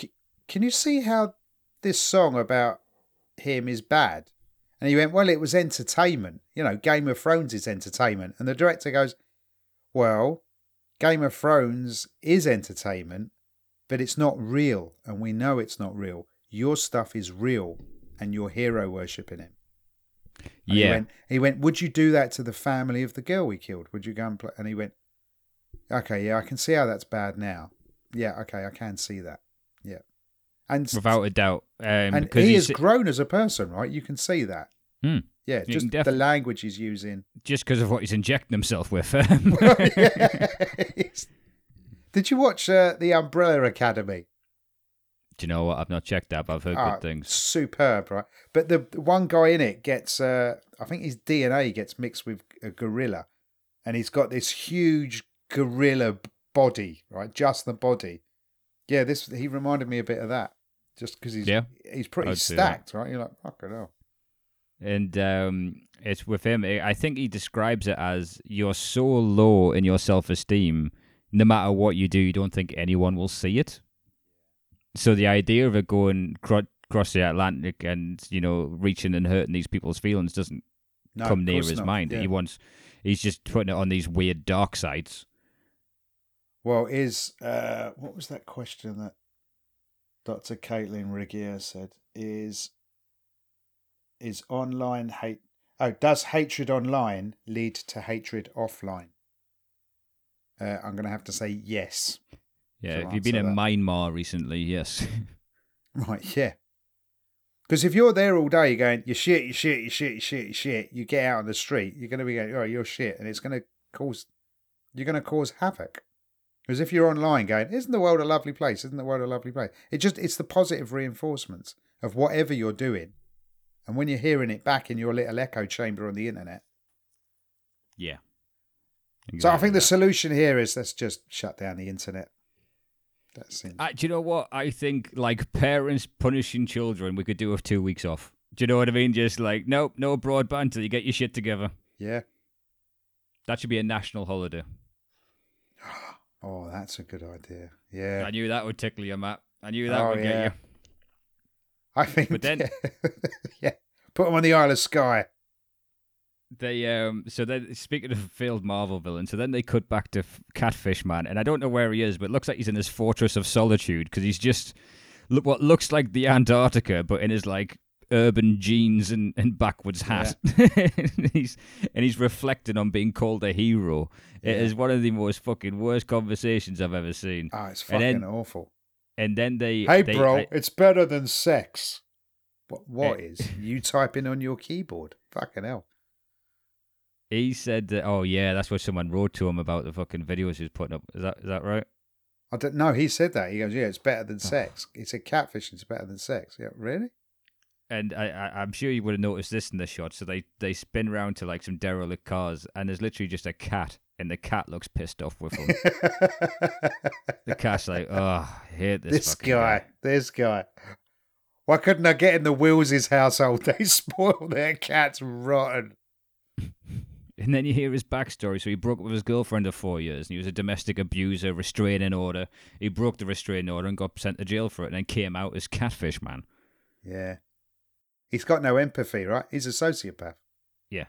c- can you see how this song about him is bad?" And he went, "Well, it was entertainment. You know, Game of Thrones is entertainment." And the director goes, "Well, Game of Thrones is entertainment, but it's not real, and we know it's not real. Your stuff is real, and you're hero worshipping him." And He yeah. went, he went, Would you do that to the family of the girl we killed? Would you go and play? And he went, Okay, yeah, I can see how that's bad now. Yeah, okay, I can see that. Yeah. And, without a doubt. Um, and he has grown as a person, right? You can see that. Hmm. Yeah, You just can the language he's using. just because of what he's injecting himself with. [LAUGHS] [LAUGHS] Yes. [LAUGHS] Did you watch uh, The Umbrella Academy? Do you know what? I've not checked that, but I've heard Ah, good things. Superb, right? But the, one guy in it gets, uh, I think his DNA gets mixed with a gorilla, and he's got this huge gorilla body, right? Just the body. Yeah, this he reminded me a bit of that, just because he's Yeah, he's pretty stacked, right? You're like, fucking hell. and um, it's with him. I I think he describes it as you're so low in your self esteem, no matter what you do, you don't think anyone will see it. So the idea of it going cro- across the Atlantic and you know reaching and hurting these people's feelings doesn't No, come near his not. mind. Yeah. He wants, he's just putting it on these weird dark sides. Well, is uh, what was that question that Dr. Kaitlyn Regehr said? Is is online hate? Oh, does hatred online lead to hatred offline? Uh, I'm going to have to say yes. Yeah, if you've been in that. Myanmar recently, yes. [LAUGHS] Right, yeah. Because if you're there all day, you're going, you shit, you shit, you shit, you shit, you shit. You get out on the street, you're going to be going, oh, you're shit, and it's going to cause, you're going to cause havoc. Because if you're online going, isn't the world a lovely place? Isn't the world a lovely place? It just, it's the positive reinforcements of whatever you're doing, and when you're hearing it back in your little echo chamber on the internet. yeah. So I think the solution here is let's just shut down the internet. That seems. Uh, do you know what? I think like parents punishing children, we could do with two weeks off. Do you know what I mean? Just like, nope, no broadband till you get your shit together. yeah. That should be a national holiday. [GASPS] Oh, that's a good idea. Yeah. I knew that would tickle you, Matt. I knew that Oh, would yeah. get you. I think. But then- [LAUGHS] yeah, put them on the Isle of Skye. They um so then speaking of failed Marvel villains, so then they cut back to F- Catfish Man, and I don't know where he is, but it looks like he's in his fortress of solitude because he's just look what looks like the Antarctica, but in his like urban jeans and, and backwards hat. [LAUGHS] and he's and he's reflecting on being called a hero. It Yeah. is one of the most fucking worst conversations I've ever seen. Oh, it's And fucking then- awful. And then they Hey, they- bro, I- it's better than sex. What? What Eh. is you typing on your keyboard? Fucking hell. He said that oh yeah, that's what someone wrote to him about the fucking videos he was putting up. Is that is that right? I don't know. He said that. He goes, "Yeah, it's better Oh. than sex." He said, "Catfishing is better than sex." Yeah, really? and I, I, I'm sure you would have noticed this in the shot. So they, they spin round to like some derelict cars, and there's literally just a cat, and the cat looks pissed off with them. [LAUGHS] the cat's like, "Oh, I hate this, this fucking guy, this guy. Why couldn't I get in the Wills' household? [LAUGHS] They spoil their cats rotten. [LAUGHS] And then you hear his backstory. So he broke up with his girlfriend of four years, and he was a domestic abuser, restraining order. He broke the restraining order and got sent to jail for it, and then came out as Catfish Man. Yeah. He's got no empathy, right? He's a sociopath. Yeah.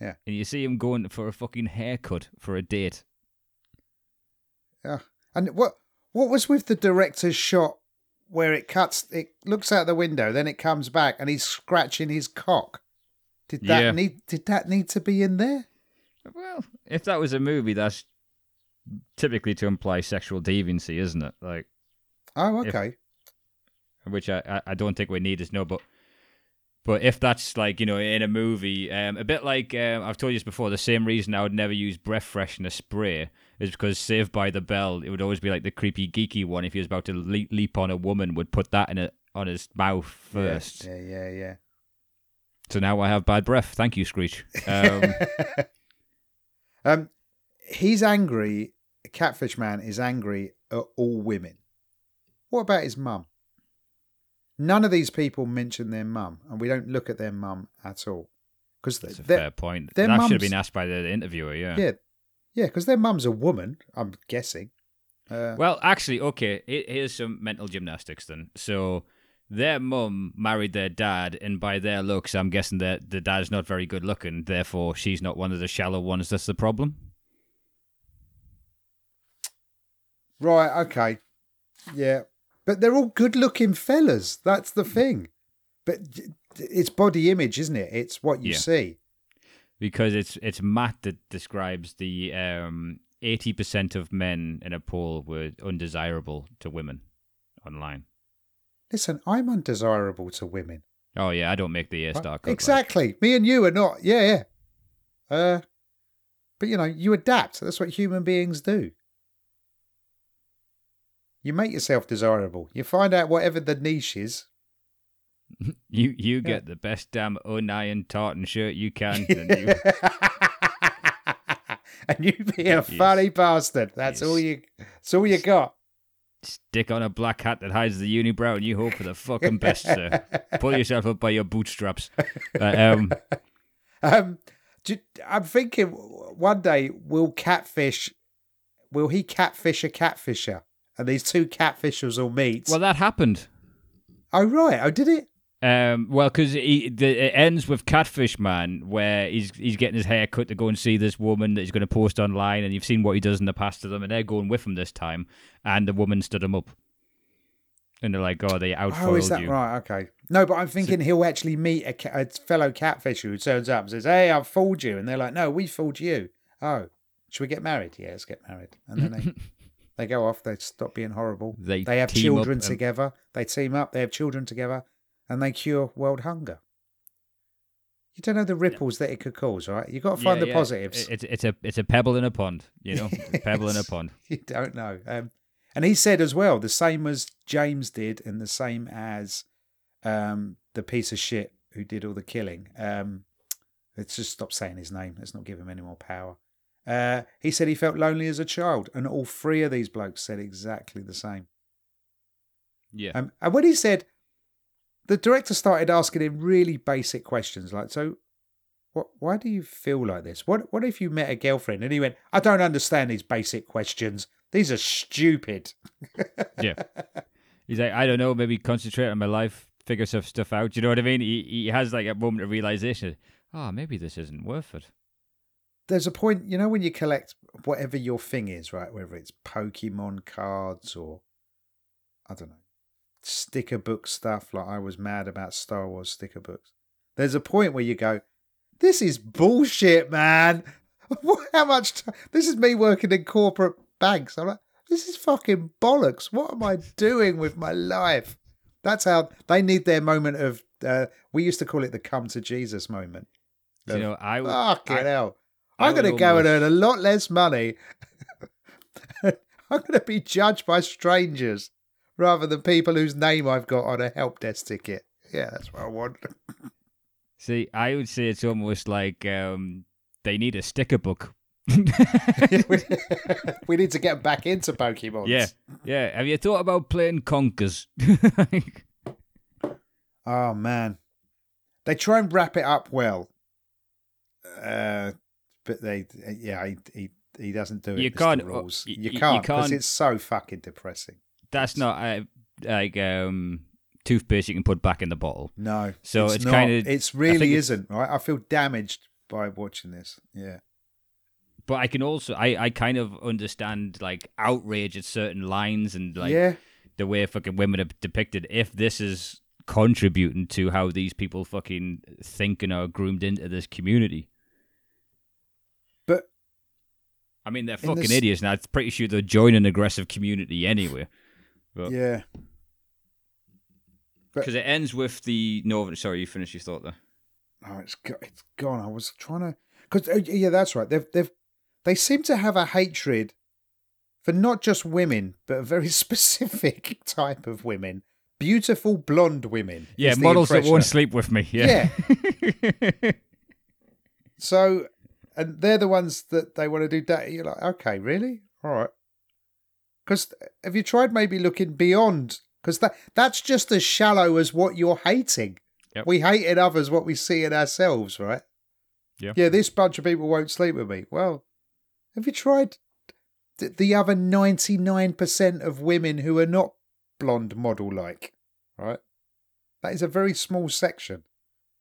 Yeah. And you see him going for a fucking haircut for a date. Yeah. And what what was with the director's shot where it cuts it looks out the window, then it comes back and he's scratching his cock? Did that Yeah. need did that need to be in there? Well, if that was a movie, that's typically to imply sexual deviancy, isn't it? Like, Oh, If- okay. which I, I, don't think we need is no, but but if that's like you know in a movie, um, a bit like um, I've told you this before, the same reason I would never use breath freshener spray is because Saved by the Bell, it would always be like the creepy geeky one. If he was about to leap, leap on a woman, would put that in it on his mouth first. Yeah, yeah, yeah. So now I have bad breath. Thank you, Screech. Um, [LAUGHS] um he's angry Catfish Man is angry at all women. What about his mum? None of these people mention their mum, and we don't look at their mum at all. Because that's a fair point. their That should have been asked by the interviewer. Yeah. yeah, yeah, because their mum's a woman. I'm guessing. Uh, Well, actually, okay. Here's some mental gymnastics then. So, their mum married their dad, and by their looks, I'm guessing that the dad's not very good looking. Therefore, she's not one of the shallow ones. That's the problem. right, okay, yeah, but they're all good-looking fellas. That's the thing. But it's body image, isn't it? It's what you Yeah. see. Because it's it's Matt that describes the um eighty percent of men in a poll were undesirable to women online. Listen, I'm undesirable to women. Oh yeah, I don't make the A star cut. like- exactly. Me and you are not. Yeah, yeah. Uh, but you know, you adapt. That's what human beings do. You make yourself desirable. You find out whatever the niche is. [LAUGHS] You you get the best damn uniron tartan shirt you can. [LAUGHS] and you, [LAUGHS] and you be a funny bastard. That's all you. That's all you got. Stick on a black hat that hides the unibrow, and you hope for the fucking best, sir. Pull yourself up by your bootstraps. Uh, um, Um, I'm thinking one day will catfish will he catfish a catfisher? And these two catfishers will meet. Well, that happened. oh right, oh did it? Um, well, because it ends with Catfish Man, where he's he's getting his hair cut to go and see this woman that he's going to post online, and you've seen what he does in the past to them, and they're going with him this time, and the woman stood him up, and they're like, "Oh, they outfoiled Oh, is that you." right? Okay. No, but I'm thinking he'll actually meet a, ca- a fellow catfish who turns up and says, "Hey, I've fooled you," and they're like, "No, we fooled you." Oh, should we get married? Yeah, let's get married. And then they [LAUGHS] they go off. They stop being horrible. They They have team up children together. They team up. They have children together, and they cure world hunger. You don't know the ripples that it could cause, right? You've got to find Yeah, the yeah. positives. It's it's a it's a pebble in a pond, you know, [LAUGHS] a pebble in a pond. [LAUGHS] you don't know. Um, and he said as well, the same as James did, and the same as um, the piece of shit who did all the killing. Um, let's just stop saying his name. Let's not give him any more power. Uh, he said he felt lonely as a child, and all three of these blokes said exactly the same. Yeah. Um, and when he said, the director started asking him really basic questions like, "So, what? Why do you feel like this? What? What if you met a girlfriend?" And he went, "I don't understand these basic questions. These are stupid." [LAUGHS] yeah. He's like, I don't know, maybe concentrate on my life, figure some stuff out. You know what I mean? He he has like a moment of realization. Oh, maybe this isn't worth it. There's a point, you know, when you collect whatever your thing is, right? Whether it's Pokemon cards or I don't know, sticker book stuff. Like I was mad about Star Wars sticker books. There's a point where you go, "This is bullshit, man. [LAUGHS] How much? T- this is me working in corporate banks. I'm like, this is fucking bollocks. What am I doing with my life? That's how they need their moment of. Uh, we used to call it the come to Jesus moment. You know, I. Fucking I- hell. I'm going to go and earn a lot less money. [LAUGHS] I'm going to be judged by strangers rather than people whose name I've got on a help desk ticket. Yeah, that's what I want. See, I would say it's almost like um, they need a sticker book. [LAUGHS] [LAUGHS] we need to get back into Pokemon. Yeah, yeah. Have you thought about playing Conkers? [LAUGHS] Oh, man. They try and wrap it up well. Uh, but they, yeah, he, he, he doesn't do it. You can't- Rules. You you can't because it's so fucking depressing. That's not uh, like um, toothpaste you can put back in the bottle. No. So it's not. kinda- It's really isn't, right? I feel damaged by watching this. Yeah. But I can also, I, I kind of understand like outrage at certain lines and like yeah. the way fucking women are depicted. If this is contributing to how these people fucking think and are groomed into this community. But I mean, they're fucking this- idiots, and I'm pretty sure they'll join an aggressive community anyway. But- yeah. Because it ends with the Northern. Sorry, you finished your thought there. Oh, it's go- it's gone. I was trying to because oh, yeah, that's right. They've they've they seem to have a hatred for not just women, but a very [LAUGHS] specific type of women. Beautiful blonde women. Yeah, models that won't sleep with me. Yeah. [LAUGHS] So, and they're the ones that they want to do that. You're like, okay, really? All right. Because have you tried maybe looking beyond? Because that that's just as shallow as what you're hating. Yep. We hate in others what we see in ourselves, right? Yeah. Yeah, this bunch of people won't sleep with me. Well, have you tried th- the other 99% of women who are not blonde model like, right? That is a very small section.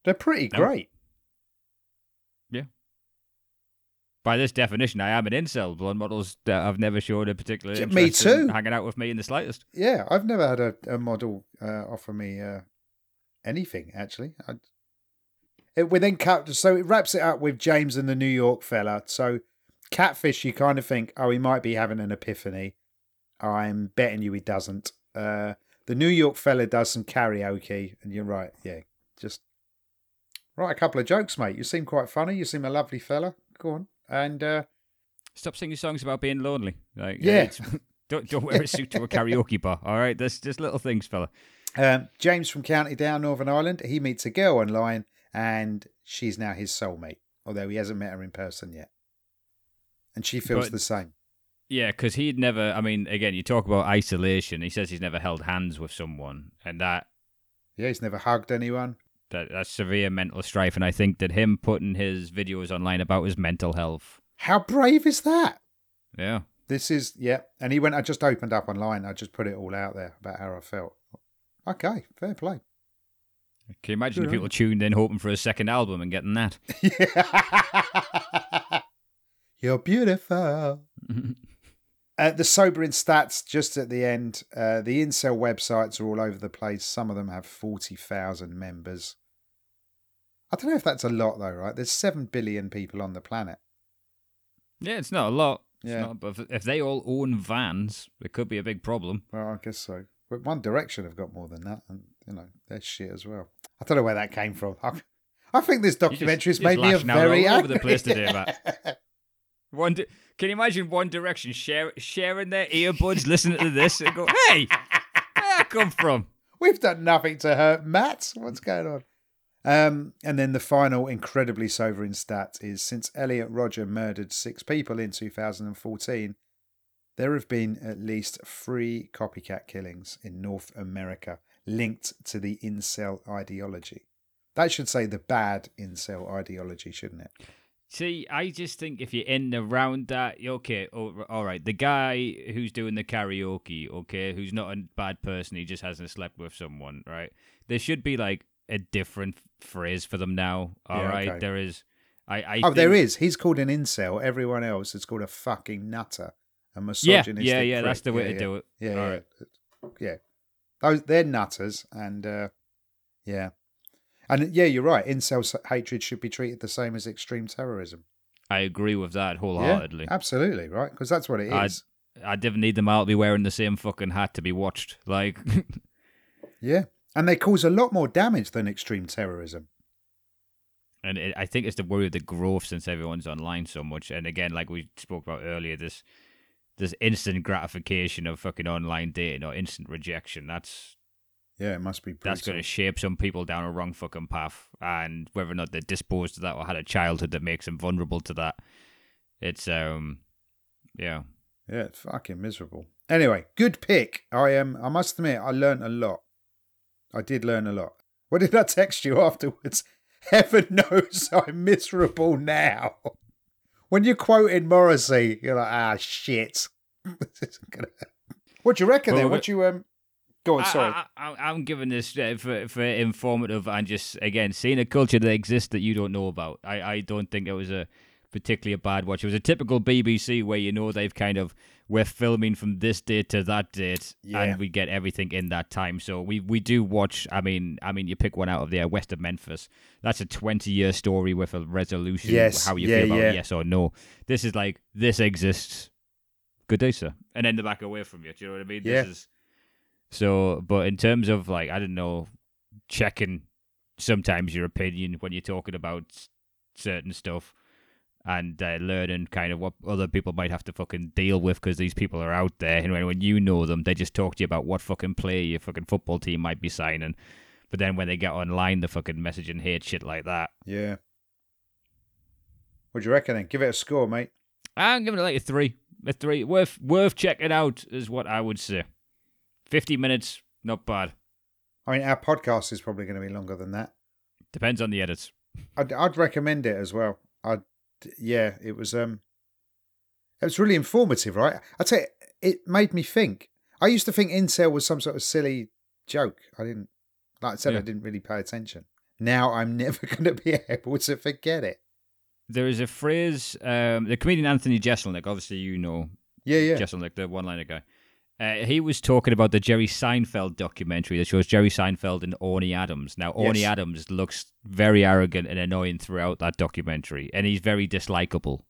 They're pretty No. great. By this definition, I am an incel. Blonde models that have never shown a particular Me interest in too. hanging out with me in the slightest. Yeah, I've never had a, a model uh, offer me uh, anything actually. I, it, we then cut, so it wraps it up with James and the New York fella. So, catfish, you kind of think, oh, he might be having an epiphany. I'm betting you he doesn't. Uh, the New York fella does some karaoke, and you're right. Yeah, just write a couple of jokes, mate. You seem quite funny. You seem a lovely fella. Go on, and uh, Stop singing songs about being lonely. Like, Yeah. [LAUGHS] don't don't wear a suit to a karaoke bar. All right, there's just little things, fella. Um, James from County Down, Northern Ireland. He meets a girl online, and she's now his soulmate, although he hasn't met her in person yet. And she feels But- the same. Yeah, because he'd never. I mean, again, you talk about isolation. He says he's never held hands with someone, and that Yeah, he's never hugged anyone. That that's severe mental strife. And I think that him putting his videos online about his mental health, How brave is that? yeah, This is yeah, and he went. I just opened up online. I just put it all out there about how I felt. Okay, fair play. Can you imagine Good if on people tuned in hoping for a second album and getting that? [LAUGHS] [LAUGHS] You're beautiful. [LAUGHS] Uh, the sobering stats just at the end. Uh, the incel websites are all over the place. Some of them have 40,000 members. I don't know if that's a lot, though, right? There's 7 billion people on the planet. yeah, it's not a lot. It's Yeah. not, but if, they all own vans, it could be a big problem. Well, I guess so. But One Direction have got more than that. And, you know, they're shit as well. I don't know where that came from. I, I think this documentary has made me a very all over the place today, Matt. One, Di- can you imagine One Direction share, sharing their earbuds, listening to this, and go, [LAUGHS] "Hey, where that come from?" We've done nothing to hurt Matt. What's going on? Um, and then the final incredibly sobering stat is since Elliot Rodger murdered six people in 2014, there have been at least three copycat killings in North America linked to the incel ideology. That should say the bad incel ideology, shouldn't it? See, I just think if you're in around that, okay, oh, all right. The guy who's doing the karaoke, okay, who's not a bad person, he just hasn't slept with someone, right? There should be like a different phrase for them now. All Yeah, right, okay. there is. I, I oh, there think- is. He's called an incel. Everyone else is called a fucking nutter. A Yeah, misogynistic yeah, yeah. That's prick. the way Yeah, to yeah. do it. Yeah, All yeah, right. yeah. Those they're nutters, and uh, yeah, and yeah, you're right. Incel hatred should be treated the same as extreme terrorism. I agree with that wholeheartedly. Yeah, absolutely, right? Because that's what it is. I-. I didn't need them all to be wearing the same fucking hat to be watched. Like, [LAUGHS] Yeah, and they cause a lot more damage than extreme terrorism. and it, I think it's the worry of the growth since everyone's online so much. And again, like we spoke about earlier, this this instant gratification of fucking online dating or instant rejection. That's Yeah, it must be. Brutal. that's going to shape some people down a wrong fucking path, and whether or not they're disposed to that or had a childhood that makes them vulnerable to that, it's um, yeah. Yeah, it's fucking miserable. Anyway, good pick. I am. I must admit, I learnt a lot. I did learn a lot. What did I text you [LAUGHS] afterwards? Heaven [LAUGHS] knows I'm miserable now. When you're quoting Morrissey, you're like, ah, shit. [LAUGHS] This isn't gonna- what do you reckon Well, What you um? Go on, sorry. I, I'm giving this uh, for, for informative and just again seeing a culture that exists that you don't know about. I, I don't think it was a particularly a bad watch. It was a typical BBC where you know they've kind of we're filming from this date to that date, Yeah. and we get everything in that time. So we we do watch. I mean, I mean, you pick one out of there, West of Memphis. That's a 20 year story with a resolution. Yes, how you yeah, feel about yeah. yes or no. This is like this exists. Good day, sir. And then they back away from you. Do you know what I mean? This is so, but in terms of like, I don't know, checking sometimes your opinion when you're talking about certain stuff and uh, learning kind of what other people might have to fucking deal with because these people are out there. And when, when you know them, they just talk to you about what fucking player your fucking football team might be signing. But then when they get online, the fucking message and hate shit like that. yeah. What do you reckon then? Give it a score, mate. I'm giving it like a three. A three. Worth worth checking out is what I would say. Fifty minutes, not bad. I mean, our podcast is probably going to be longer than that. Depends on the edits. I'd, I'd recommend it as well. I'd, yeah, it was um, it was really informative, right? I'd say it made me think. I used to think incel was some sort of silly joke. I didn't, like I said, I didn't really pay attention. Now I'm [LAUGHS] never going to be able to forget it. There is a phrase. Um, the comedian Anthony Jeselnik, obviously you know Yeah, yeah, Jeselnik, the one-liner guy. Uh, he was talking about the Jerry Seinfeld documentary that shows Jerry Seinfeld and Orny Adams. Now, Orny Yes. Adams looks very arrogant and annoying throughout that documentary, and he's very dislikable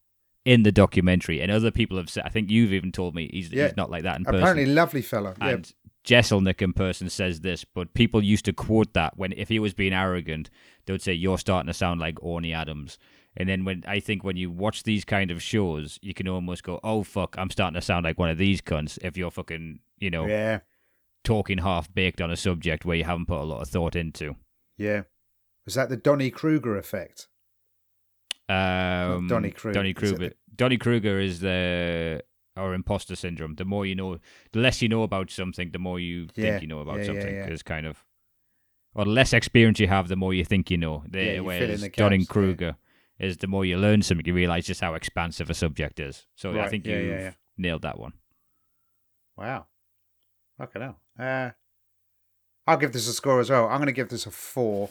in the documentary. And other people have said, I think you've even told me he's, Yeah. he's not like that in person. Apparently, lovely fella. Yeah, And Jeselnik in person says this, but people used to quote that when if he was being arrogant, they would say, "You're starting to sound like Orny Adams." And then when I think when you watch these kind of shows, you can almost go, "Oh fuck, I'm starting to sound like one of these cunts." If you're fucking, you know, yeah, talking half baked on a subject where you haven't put a lot of thought into. yeah. Was that the Dunning-Kruger effect? Um, Dunning-Kruger, Donny Kruger. the- Dunning-Kruger is the or imposter syndrome. The more you know, the less you know about something, the more you Yeah, think you know about yeah, something. yeah. Is kind of, or the less experience you have, the more you think you know. The, Yeah, you fill in whereas the gaps, yeah. Kruger is the more you learn something, you realize just how expansive a subject is. So I think yeah, you've yeah, yeah. nailed that one. Wow. Okay, now. Uh, I'll give this a score as well. I'm going to give this a four.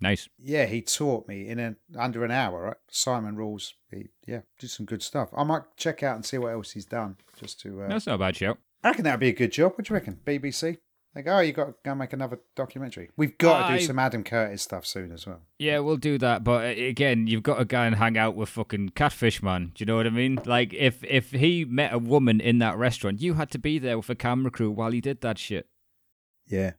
Nice. Yeah, he taught me in an, under an hour. Right? Simon Rules. He, yeah, did some good stuff. I might check out and see what else he's done just to. Uh, That's not a bad show. I reckon that'd be a good job. What do you reckon? BBC? They go, oh, you got to go make another documentary. We've got to do I- some Adam Curtis stuff soon as well. Yeah, we'll do that. But uh, again, you've got to go and hang out with fucking Catfish Man. Do you know what I mean? Like, if if he met a woman in that restaurant, you had to be there with a camera crew while he did that shit. Yeah,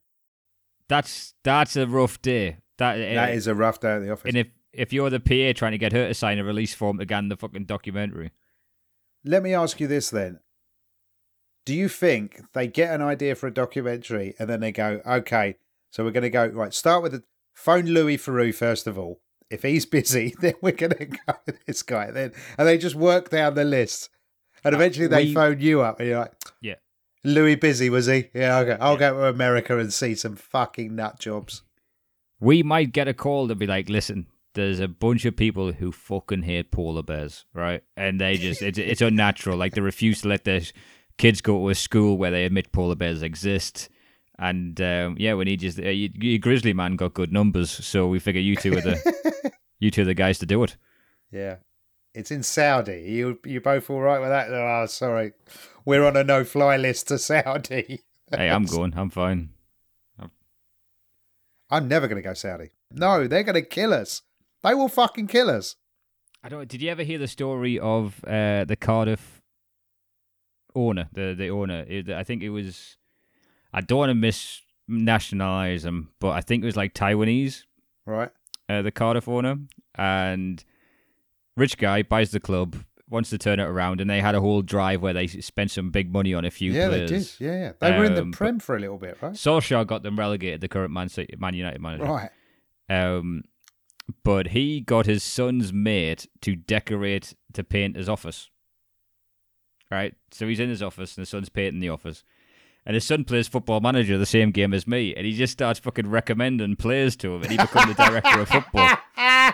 That's that's a rough day. That that uh, is a rough day at the office. And if if you're the PA trying to get her to sign a release form to get in the fucking documentary, Let me ask you this then. Do you think they get an idea for a documentary and then they go, okay, so we're going to go, right, start with the phone Louis Theroux first of all. If he's busy, [LAUGHS] then we're going to go with this guy. Then, and they just work down the list. And uh, eventually they we- phone you up and you're like, Yeah. Louis busy, was he? Yeah, okay. I'll go to America and see some fucking nut jobs. we might get a call to be like, listen, there's a bunch of people who fucking hate polar bears, right? And they just it's it's unnatural. Like they refuse to let their kids go to a school where they admit polar bears exist. And um, yeah, we need just uh, you, you grizzly man got good numbers, so we figure you two are the [LAUGHS] you two are the guys to do it. Yeah. It's in Saudi. You you both all right with that? Oh, sorry. We're on a no fly list to Saudi. [LAUGHS] Hey, I'm going. I'm fine. I'm never going to go Saudi. No, they're going to kill us. They will fucking kill us. I don't. Did you ever hear the story of uh, the Cardiff owner? The the owner. It- I think it was. I don't want to miss nationalize him, but I think it was like Taiwanese. Right? Uh, the Cardiff owner and rich guy buys the club, wants to turn it around, and they had a whole drive where they spent some big money on a few yeah, players. they did. Yeah, yeah. They were in the Um, Prem for a little bit, right? Solskjaer got them relegated, the current Man, City, Man United manager. Right. Um, but he got his son's mate to decorate to paint his office. Right, so he's in his office, and his son's painting the office, and his son plays football manager the same game as me, and he just starts fucking recommending players to him, and he becomes the director of football. [LAUGHS]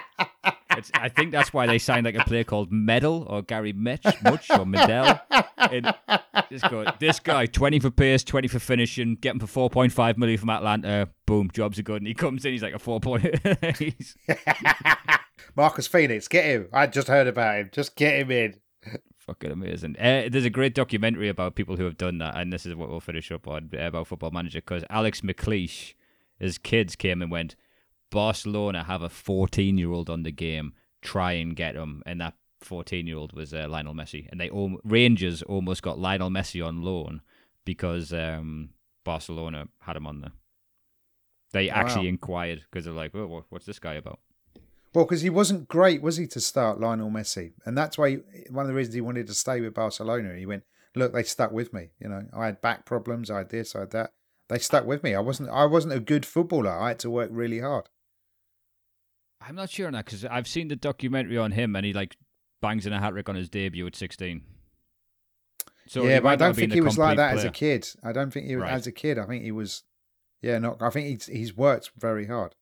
It's, I think that's why they signed like a player called Medal or Gary Mitch, Much or Medell. And just go, this guy, 20 for pace, 20 for finishing, getting for 4.5 million from Atlanta. Boom, jobs are good. And he comes in, he's like a four point. [LAUGHS] [LAUGHS] Marcus Phoenix, get him. I just heard about him. Just get him in. Fucking amazing. Uh, there's a great documentary about people who have done that, and this is what we'll finish up on uh, about Football Manager because Alex McLeish, his kids came and went, Barcelona have a 14 year old on the game, try and get him, and that 14 year old was uh, Lionel Messi, and they al- Rangers almost got Lionel Messi on loan because um, Barcelona had him on there. They actually Wow. inquired because they're like, oh, wha- what's this guy about? Well, because he wasn't great, was he, to start Lionel Messi? And that's why he, one of the reasons he wanted to stay with Barcelona. He went, look, they stuck with me. You know, I had back problems, I had this, I had that. They stuck with me. I wasn't. I wasn't a good footballer. I had to work really hard. I'm not sure on that because I've seen the documentary on him, and he like bangs in a hat trick on his debut at 16. So yeah, but I don't think he was like that as a kid. I don't think he was Right. as a kid. I think he was. Yeah, not. I think he's he's worked very hard.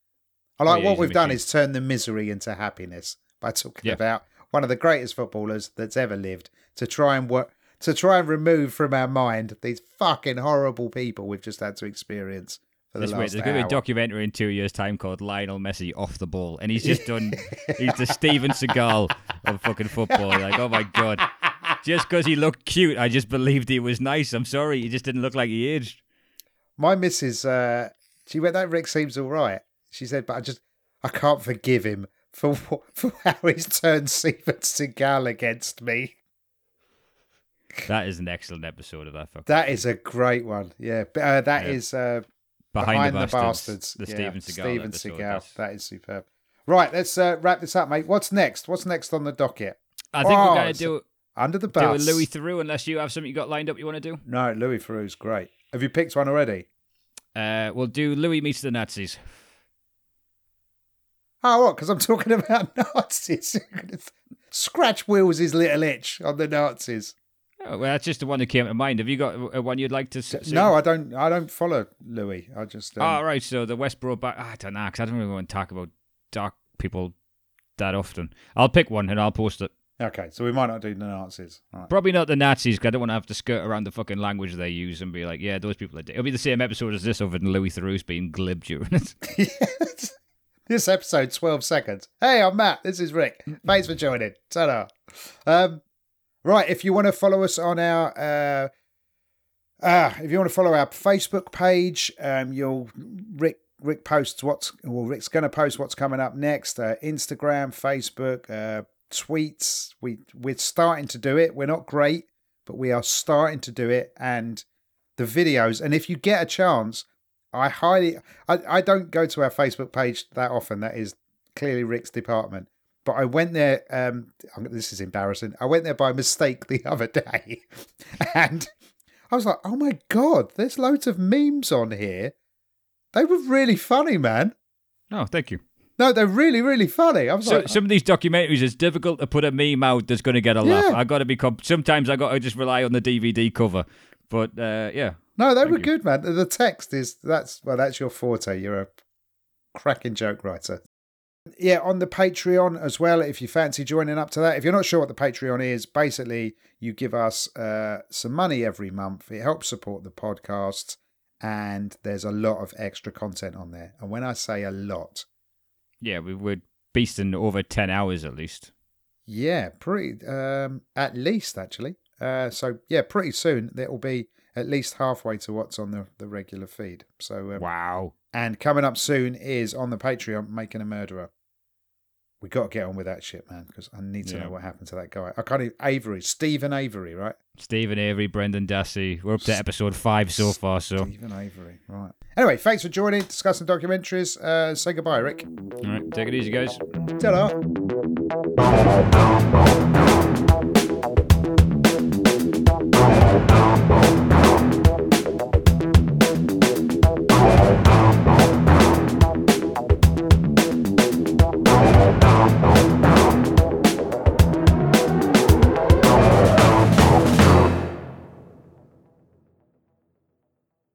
I like what we've done is turn the misery into happiness by talking Yeah. about one of the greatest footballers that's ever lived. To try and work, to try and remove from our mind these fucking horrible people we've just had to experience for the This way, last there's going to be a documentary in two years' time called Lionel Messi off the ball, and he's just done. [LAUGHS] he's the Steven Seagal of fucking football. Like, oh my god, just because he looked cute, I just believed he was nice. I'm sorry, he just didn't look like he aged. My missus, uh, she went, that Rick seems all right. She said, but I just, I can't forgive him for [LAUGHS] for how he's turned Steven Seagal against me. That is an excellent episode of that. That is a great one. Yeah, uh, that Yeah. is uh, behind, Behind, the, the bastards, Bastards. the yeah, Steven Seagal Steven. Seagal. That's- superb. Right, let's uh, wrap this up, mate. What's next? What's next on the docket? I think Oh, we're going to do Under the do a bus. Louis Theroux, unless you have something you got lined up you want to do. No, Louis Theroux's great. Have you picked one already? Uh, we'll do Louis meets the Nazis. Oh, what? Because I'm talking [LAUGHS] about Nazis. [LAUGHS] Scratch Will's little itch on the Nazis. Oh, well, that's just the one that came to mind. Have you got uh, one you'd like to s- No, I don't. I don't follow Louis. I just. Um, All right, so the Westboro back. I don't know, 'cause I don't really want to talk about dark people that often. I'll pick one and I'll post it. Okay, so we might not do the Nazis. Right. Probably not the Nazis, because I don't want to have to skirt around the fucking language they use and be like, yeah, those people are. It'll be the same episode as this, other than Louis Theroux being glib during it. [LAUGHS] this episode, 12 seconds. Hey, I'm Matt. This is Rick. Thanks for joining. ta Um, right, if you want to follow us on our. Uh, uh, if you want to follow our Facebook page, um, you'll Rick Rick posts what's well Rick's going to post what's coming up next. Uh, Instagram, Facebook, uh, tweets. We we're starting to do it. We're not great, but we are starting to do it. And the videos. And if you get a chance, I highly. I, I don't go to our Facebook page that often. That is clearly Rick's department. But I went there. Um, this is embarrassing. I went there by mistake the [LAUGHS] other day, and I was like, "Oh my god, there's loads of memes on here." They were really funny, man. Oh, thank you. No, they're really, really funny. I was so, like, some of these documentaries, it's difficult to put a meme out that's going to get a laugh. I got to be. Comp- Sometimes I got to just rely on the DVD cover. But uh, yeah, no, they were you. good, man. The text is that's well, that's your forte. You're a cracking joke writer. Yeah, on the Patreon as well. If you fancy joining up to that, if you're not sure what the Patreon is, basically you give us uh, some money every month. It helps support the podcast, and there's a lot of extra content on there. And when I say a lot, yeah, we were beasting over ten hours at least. Yeah, pretty. Um, at least actually. Uh, so yeah, pretty soon there will be at least halfway to what's on the, the regular feed. So um, wow! And coming up soon is on the Patreon, making a murderer. We got to get on with that shit, man, because I need to yeah. know what happened to that guy. I can't even Avery, Steven Avery, right? Steven Avery, Brendan Dassey. We're up to episode five so far. So Steven Avery, right? Anyway, thanks for joining, discussing documentaries. Uh, say goodbye, Rick. All right, take it easy, guys. Ta-da.